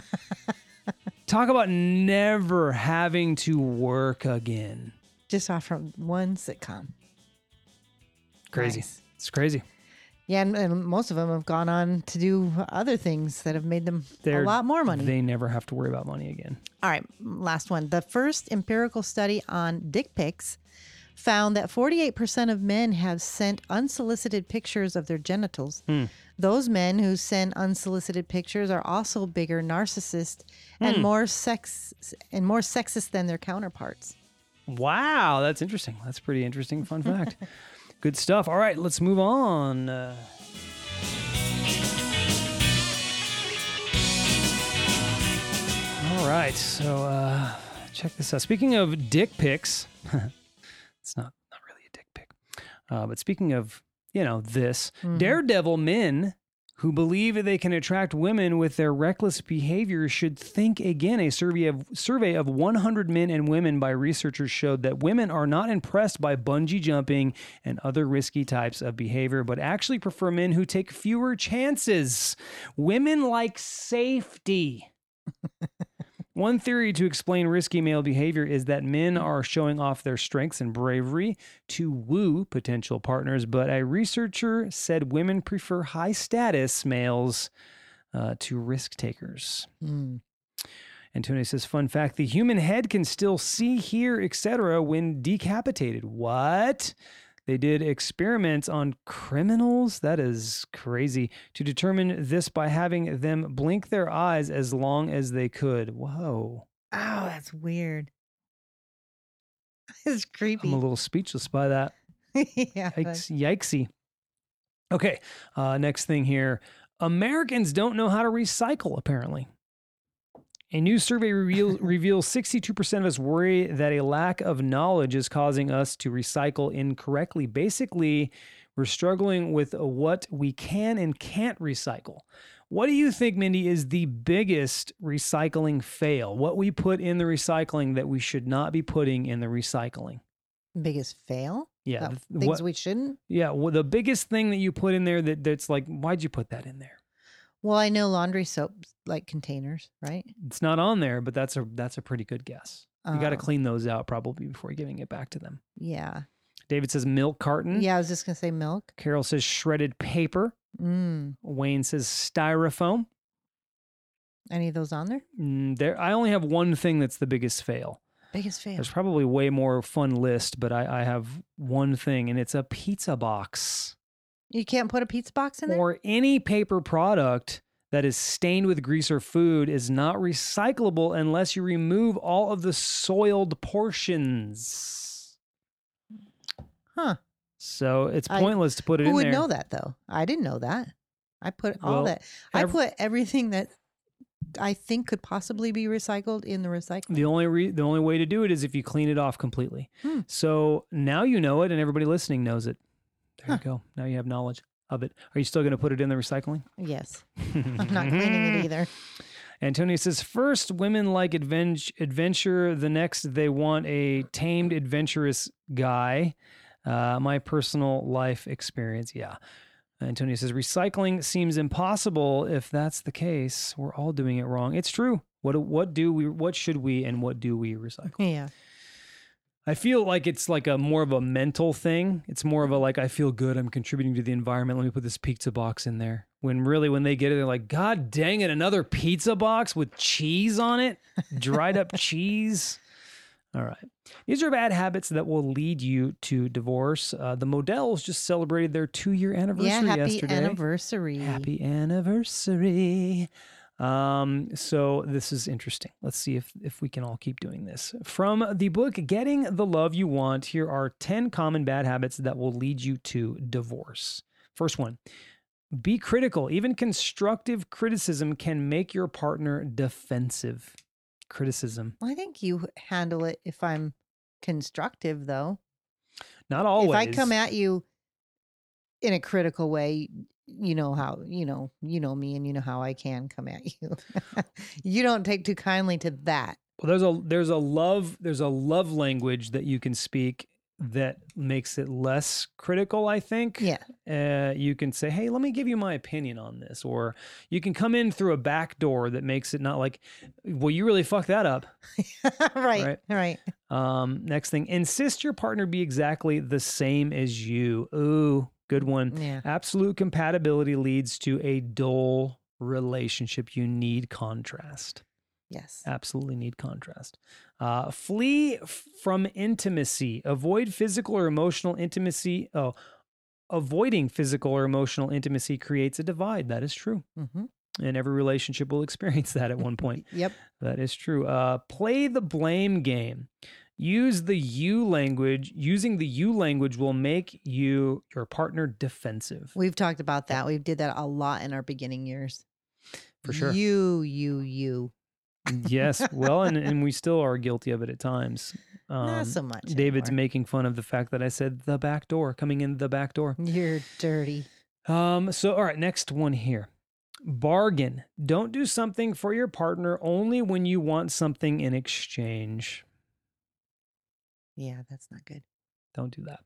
talk about never having to work again. Just off from one sitcom. Crazy. Nice. It's crazy. Yeah, and, and most of them have gone on to do other things that have made them They're- a lot more money. They never have to worry about money again. All right, last one. The first empirical study on dick pics found that 48% of men have sent unsolicited pictures of their genitals. Those men who send unsolicited pictures are also bigger narcissists and more sex and more sexist than their counterparts. Wow, that's interesting. That's pretty interesting fun fact. Good stuff. All right, let's move on. Uh, all right, so uh, check this out. Speaking of dick pics, it's not not really a dick pic, uh, but speaking of you know this daredevil men who believe they can attract women with their reckless behavior should think again. A survey of survey of 100 men and women by researchers showed that women are not impressed by bungee jumping and other risky types of behavior, but actually prefer men who take fewer chances. Women like safety. One theory to explain risky male behavior is that men are showing off their strengths and bravery to woo potential partners, but a researcher said women prefer high status males uh, to risk takers. Antonio says, fun fact the human head can still see, hear, etc. when decapitated. What? They did experiments on criminals. That is crazy. To determine this by having them blink their eyes as long as they could. Whoa. Oh, that's weird. It's creepy. I'm a little speechless by that. yeah. Yikes, yikesy. Okay, uh, next thing here. Americans don't know how to recycle, apparently. A new survey reveal, reveals 62% of us worry that a lack of knowledge is causing us to recycle incorrectly. Basically, we're struggling with what we can and can't recycle. What do you think, Mindy, is the biggest recycling fail? What we put in the recycling that we should not be putting in the recycling? Biggest fail? Yeah, oh, th- things what- we shouldn't? yeah, well, the biggest thing that you put in there that that's like, why'd you put that in there? Well, I know laundry soap like containers, right? It's not on there, but that's a that's a pretty good guess. You got to Oh. clean those out probably before giving it back to them. Yeah. David says milk carton. Yeah, I was just gonna say milk. Carol says shredded paper. Mm. Wayne says styrofoam. Any of those on there? Mm, there, I only have one thing that's the biggest fail. Biggest fail. There's probably way more fun list, but I, I have one thing, and it's a pizza box You can't put a pizza box in there? or any paper product that is stained with grease or food is not recyclable unless you remove all of the soiled portions. Huh. So it's I- pointless to put it in. Who in would there. know that though? I didn't know that. I put all Well, that. I ev- put everything that I think could possibly be recycled in the recycling. The only re- the only way to do it is if you clean it off completely. Hmm. So now you know it, and everybody listening knows it. There you go. Now you have knowledge of it. Are you still going to put it in the recycling? yes. I'm not cleaning it either. Antonio says, first, women like advent- adventure. The next, they want a tamed, adventurous guy. Uh, my personal life experience. Yeah. Antonio says, recycling seems impossible. If that's the case, we're all doing it wrong. It's true. What, what do we, what should we, and what do we recycle? Yeah. I feel like it's like a more of a mental thing. It's more of a like I feel good. I'm contributing to the environment. Let me put this pizza box in there. When really, when they get it, they're like, God dang it, another pizza box with cheese on it, dried up cheese. All right. These are bad habits that will lead you to divorce. Uh, the Models just celebrated their two year anniversary yeah. Happy yesterday. anniversary. Happy anniversary. Um, so this is interesting. Let's see if if we can all keep doing this. From the book Getting the Love You Want, here are 10 common bad habits that will lead you to divorce. First one. Be critical. Even constructive criticism can make your partner defensive. Criticism. I think you handle it if I'm constructive though. Not always. If I come at you in a critical way, you know how you know you know me and you know how I can come at you. you don't take too kindly to that. Well, there's a there's a love there's a love language that you can speak that makes it less critical. I think. Yeah. Uh, you can say, "Hey, let me give you my opinion on this," or you can come in through a back door that makes it not like, "Well, you really fucked that up." right, Right. right. Um, next thing, insist your partner be exactly the same as you. Ooh, good one. Yeah. Absolute compatibility leads to a dull relationship. You need contrast. Yes. Absolutely need contrast. Uh, flee from intimacy. Avoid physical or emotional intimacy. Oh, avoiding physical or emotional intimacy creates a divide. That is true. Mm-hmm. And every relationship will experience that at one point. Yep. That is true. Uh, play the blame game. Use the you language. Using the you language will make you your partner defensive. We've talked about that. We did that a lot in our beginning years. For sure. You, you, you. yes. Well, and, and we still are guilty of it at times. Not Um, so much. David's anymore. making fun of the fact that I said the back door, coming in the back door. You're dirty. Um, so all right, next one here. Bargain. Don't do something for your partner only when you want something in exchange. Yeah, that's not good. Don't do that.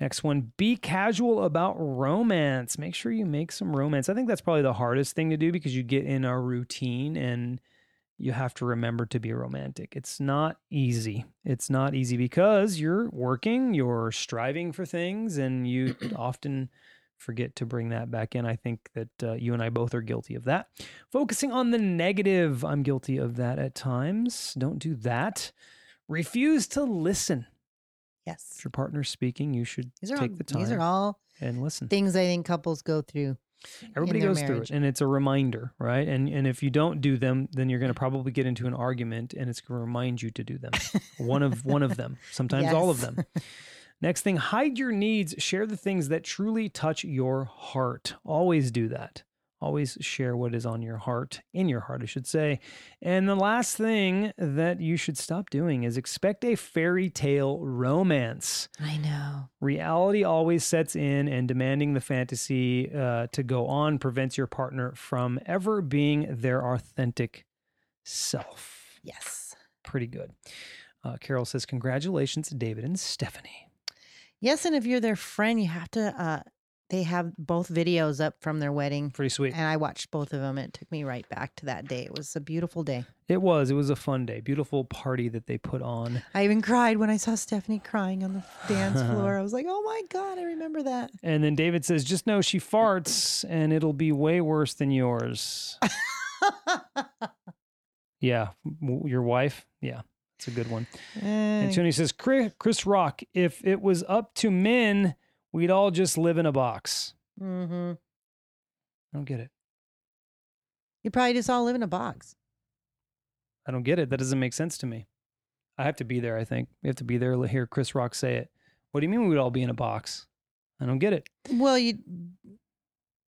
Next one, be casual about romance. Make sure you make some romance. I think that's probably the hardest thing to do because you get in a routine and you have to remember to be romantic. It's not easy. It's not easy because you're working, you're striving for things, and you often forget to bring that back in. I think that uh, you and I both are guilty of that. Focusing on the negative, I'm guilty of that at times. Don't do that. Refuse to listen. Yes. If your partner's speaking, you should These are take all, the time These are all and listen. things I think couples go through. Everybody goes through it, and it's a reminder, right? And and if you don't do them, then you're going to probably get into an argument, and it's going to remind you to do them. one of one of them, sometimes all of them. Next thing, hide your needs. Share the things that truly touch your heart. Always do that. Always share what is on your heart, in your heart, I should say. And the last thing that you should stop doing is expect a fairy tale romance. I know. Reality always sets in, and demanding the fantasy uh, to go on prevents your partner from ever being their authentic self. Yes. Pretty good. Uh, Carol says, Congratulations, David and Stephanie. Yes, and if you're their friend, you have to. uh They have both videos up from their wedding, Pretty sweet. and I watched both of them. And it took me right back to that day. It was a beautiful day. It was. It was a fun day. Beautiful party that they put on. I even cried when I saw Stephanie crying on the dance floor. I was like, "Oh my god, I remember that." And then David says, Just know she farts and it'll be way worse than yours. Yeah. Your wife? Yeah. It's a good one. And Eh, Tony says, Chris Rock, if it was up to men, we'd all just live in a box. mhm. I don't get it. You probably just all live in a box. I don't get it. That doesn't make sense to me. I have to be there, I think. We have to be there to hear Chris Rock say it. What do you mean we'd all be in a box? I don't get it. Well, you,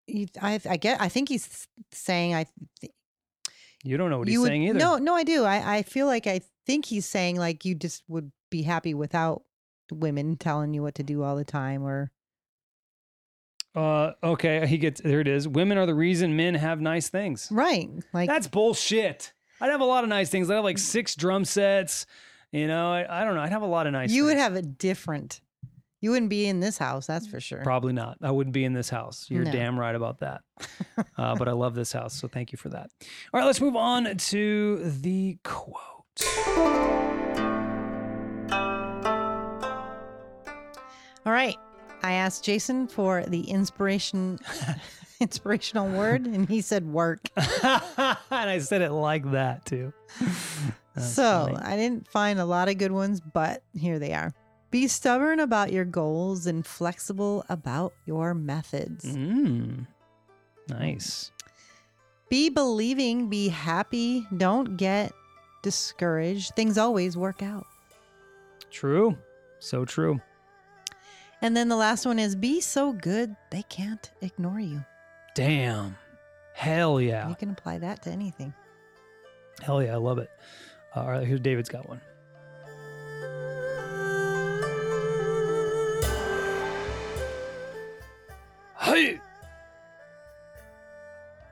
you I, I get. I think he's saying. I. th- You don't know what he's would, saying either. No, no, I do. I, I feel like I think he's saying like you just would be happy without women telling you what to do all the time, or Uh, okay, he gets there. It is. Women are the reason men have nice things. right, like That's bullshit. I'd have a lot of nice things. I'd have like six drum sets. You know, I, I don't know. I'd have a lot of nice. you would have a different. You wouldn't be in this house, that's for sure. Probably not. I wouldn't be in this house. You're No. damn right about that. uh, but I love this house, so thank you for that. All right, let's move on to the quote. All right, I asked Jason for the inspiration, inspirational word, and he said work. and I said it like that too. That's so funny. I didn't find a lot of good ones, but here they are. Be stubborn about your goals and flexible about your methods. Mm. Nice. Be believing, be happy, don't get discouraged. Things always work out. True. So true. And then the last one is be so good they can't ignore you. Damn. Hell yeah. You can apply that to anything. Hell yeah. I love it. Uh, all right, here's David's got one. Hey,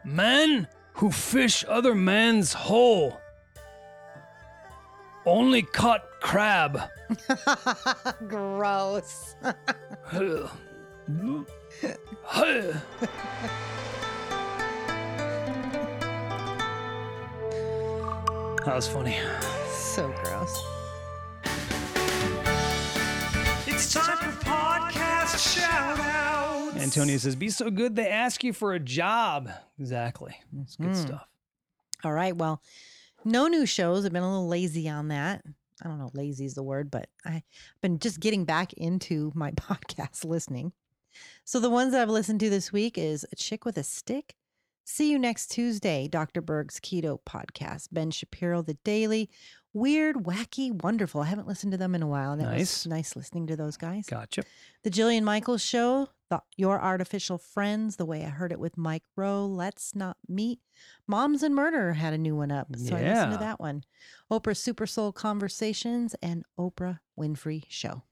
Men who fish other men's hole. Only caught crab. Gross. That was funny. so gross. It's time for podcast shout outs. Antonio says, "Be so good they ask you for a job." Exactly. It's good hmm. stuff. All right. Well, no new shows. I've been a little lazy on that. I don't know, lazy is the word, but I've been just getting back into my podcast listening. So the ones that I've listened to this week is A Chick with a Stick. See you next Tuesday, Dr. Berg's Keto Podcast, Ben Shapiro, The Daily, Weird, Wacky, Wonderful. I haven't listened to them in a while. And it Nice. was nice listening to those guys. Gotcha. The Jillian Michaels Show, the, Your Artificial Friends, The Way I Heard It with Mike Rowe, Let's Not Meet, Moms and Murder had a new one up. So I listened to that one. Oprah Super Soul Conversations and Oprah Winfrey Show.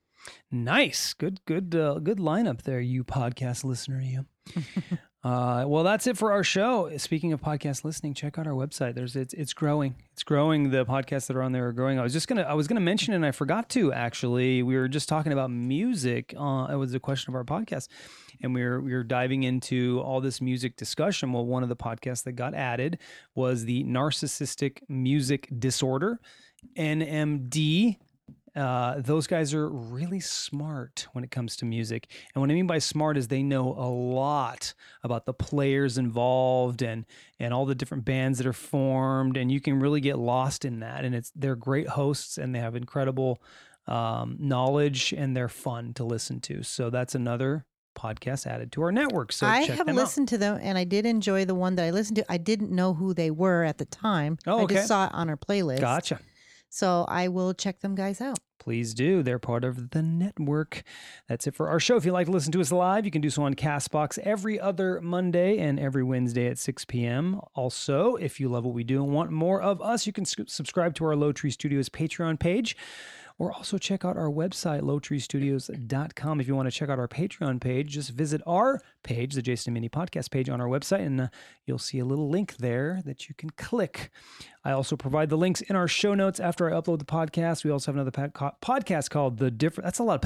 Nice. Good. Good. Uh, good lineup there, you podcast listener. You. Uh, well, that's it for our show. Speaking of podcast listening, check out our website. There's it's it's growing. It's growing. The podcasts that are on there are growing. I was just gonna I was gonna mention and I forgot to actually. We were just talking about music. Uh, it was a question of our podcast, and we were we were diving into all this music discussion. Well, one of the podcasts that got added was the narcissistic music disorder, NMD. Uh, those guys are really smart when it comes to music. And what I mean by smart is they know a lot about the players involved and and all the different bands that are formed. And you can really get lost in that. And it's they're great hosts and they have incredible um, knowledge and they're fun to listen to. So that's another podcast added to our network. So I have listened to them and I did enjoy the one that I listened to. I didn't know who they were at the time. Oh, I okay. just saw it on our playlist. Gotcha. So I will check them guys out. Please do. They're part of the network. That's it for our show. If you'd like to listen to us live, you can do so on Castbox every other Monday and every Wednesday at 6 p.m. Also, if you love what we do and want more of us, you can subscribe to our Lowtree Studios Patreon page. Or also check out our website, lowtreestudios.com. If you want to check out our Patreon page, just visit our page, the Jason and Mindy podcast page on our website, and uh, you'll see a little link there that you can click. I also provide the links in our show notes after I upload the podcast. We also have another pod- podcast called The Different. That's a lot of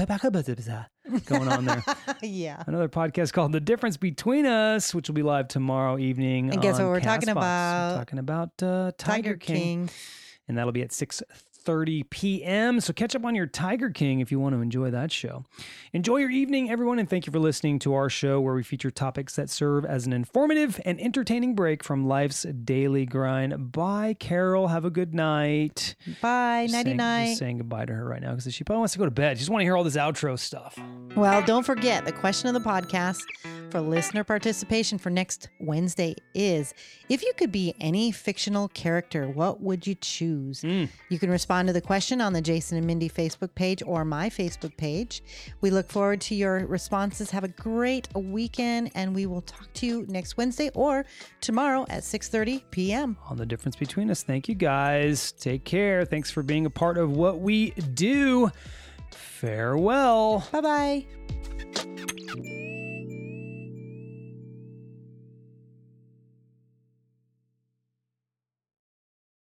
going on there. yeah. Another podcast called The Difference Between Us, which will be live tomorrow evening. And guess on what we're talking about? We're talking about uh, Tiger, Tiger King. and that'll be at 6.30 p.m. So catch up on your Tiger King if you want to enjoy that show. Enjoy your evening, everyone, and thank you for listening to our show where we feature topics that serve as an informative and entertaining break from life's daily grind. Bye, Carol. Have a good night. Bye. Nighty saying- night. Saying goodbye to her right now because she probably wants to go to bed. She just want to hear all this outro stuff. Well, don't forget the question of the podcast for listener participation for next Wednesday is if you could be any fictional character, what would you choose? Mm. You can respond to the question on the Jason and Mindy Facebook page or my Facebook page. We look forward to your responses. Have a great weekend and we will talk to you next Wednesday or tomorrow at 6:30 p.m. on the difference between us. Thank you guys. Take care. Thanks for being a part of what we do. Farewell. Bye-bye.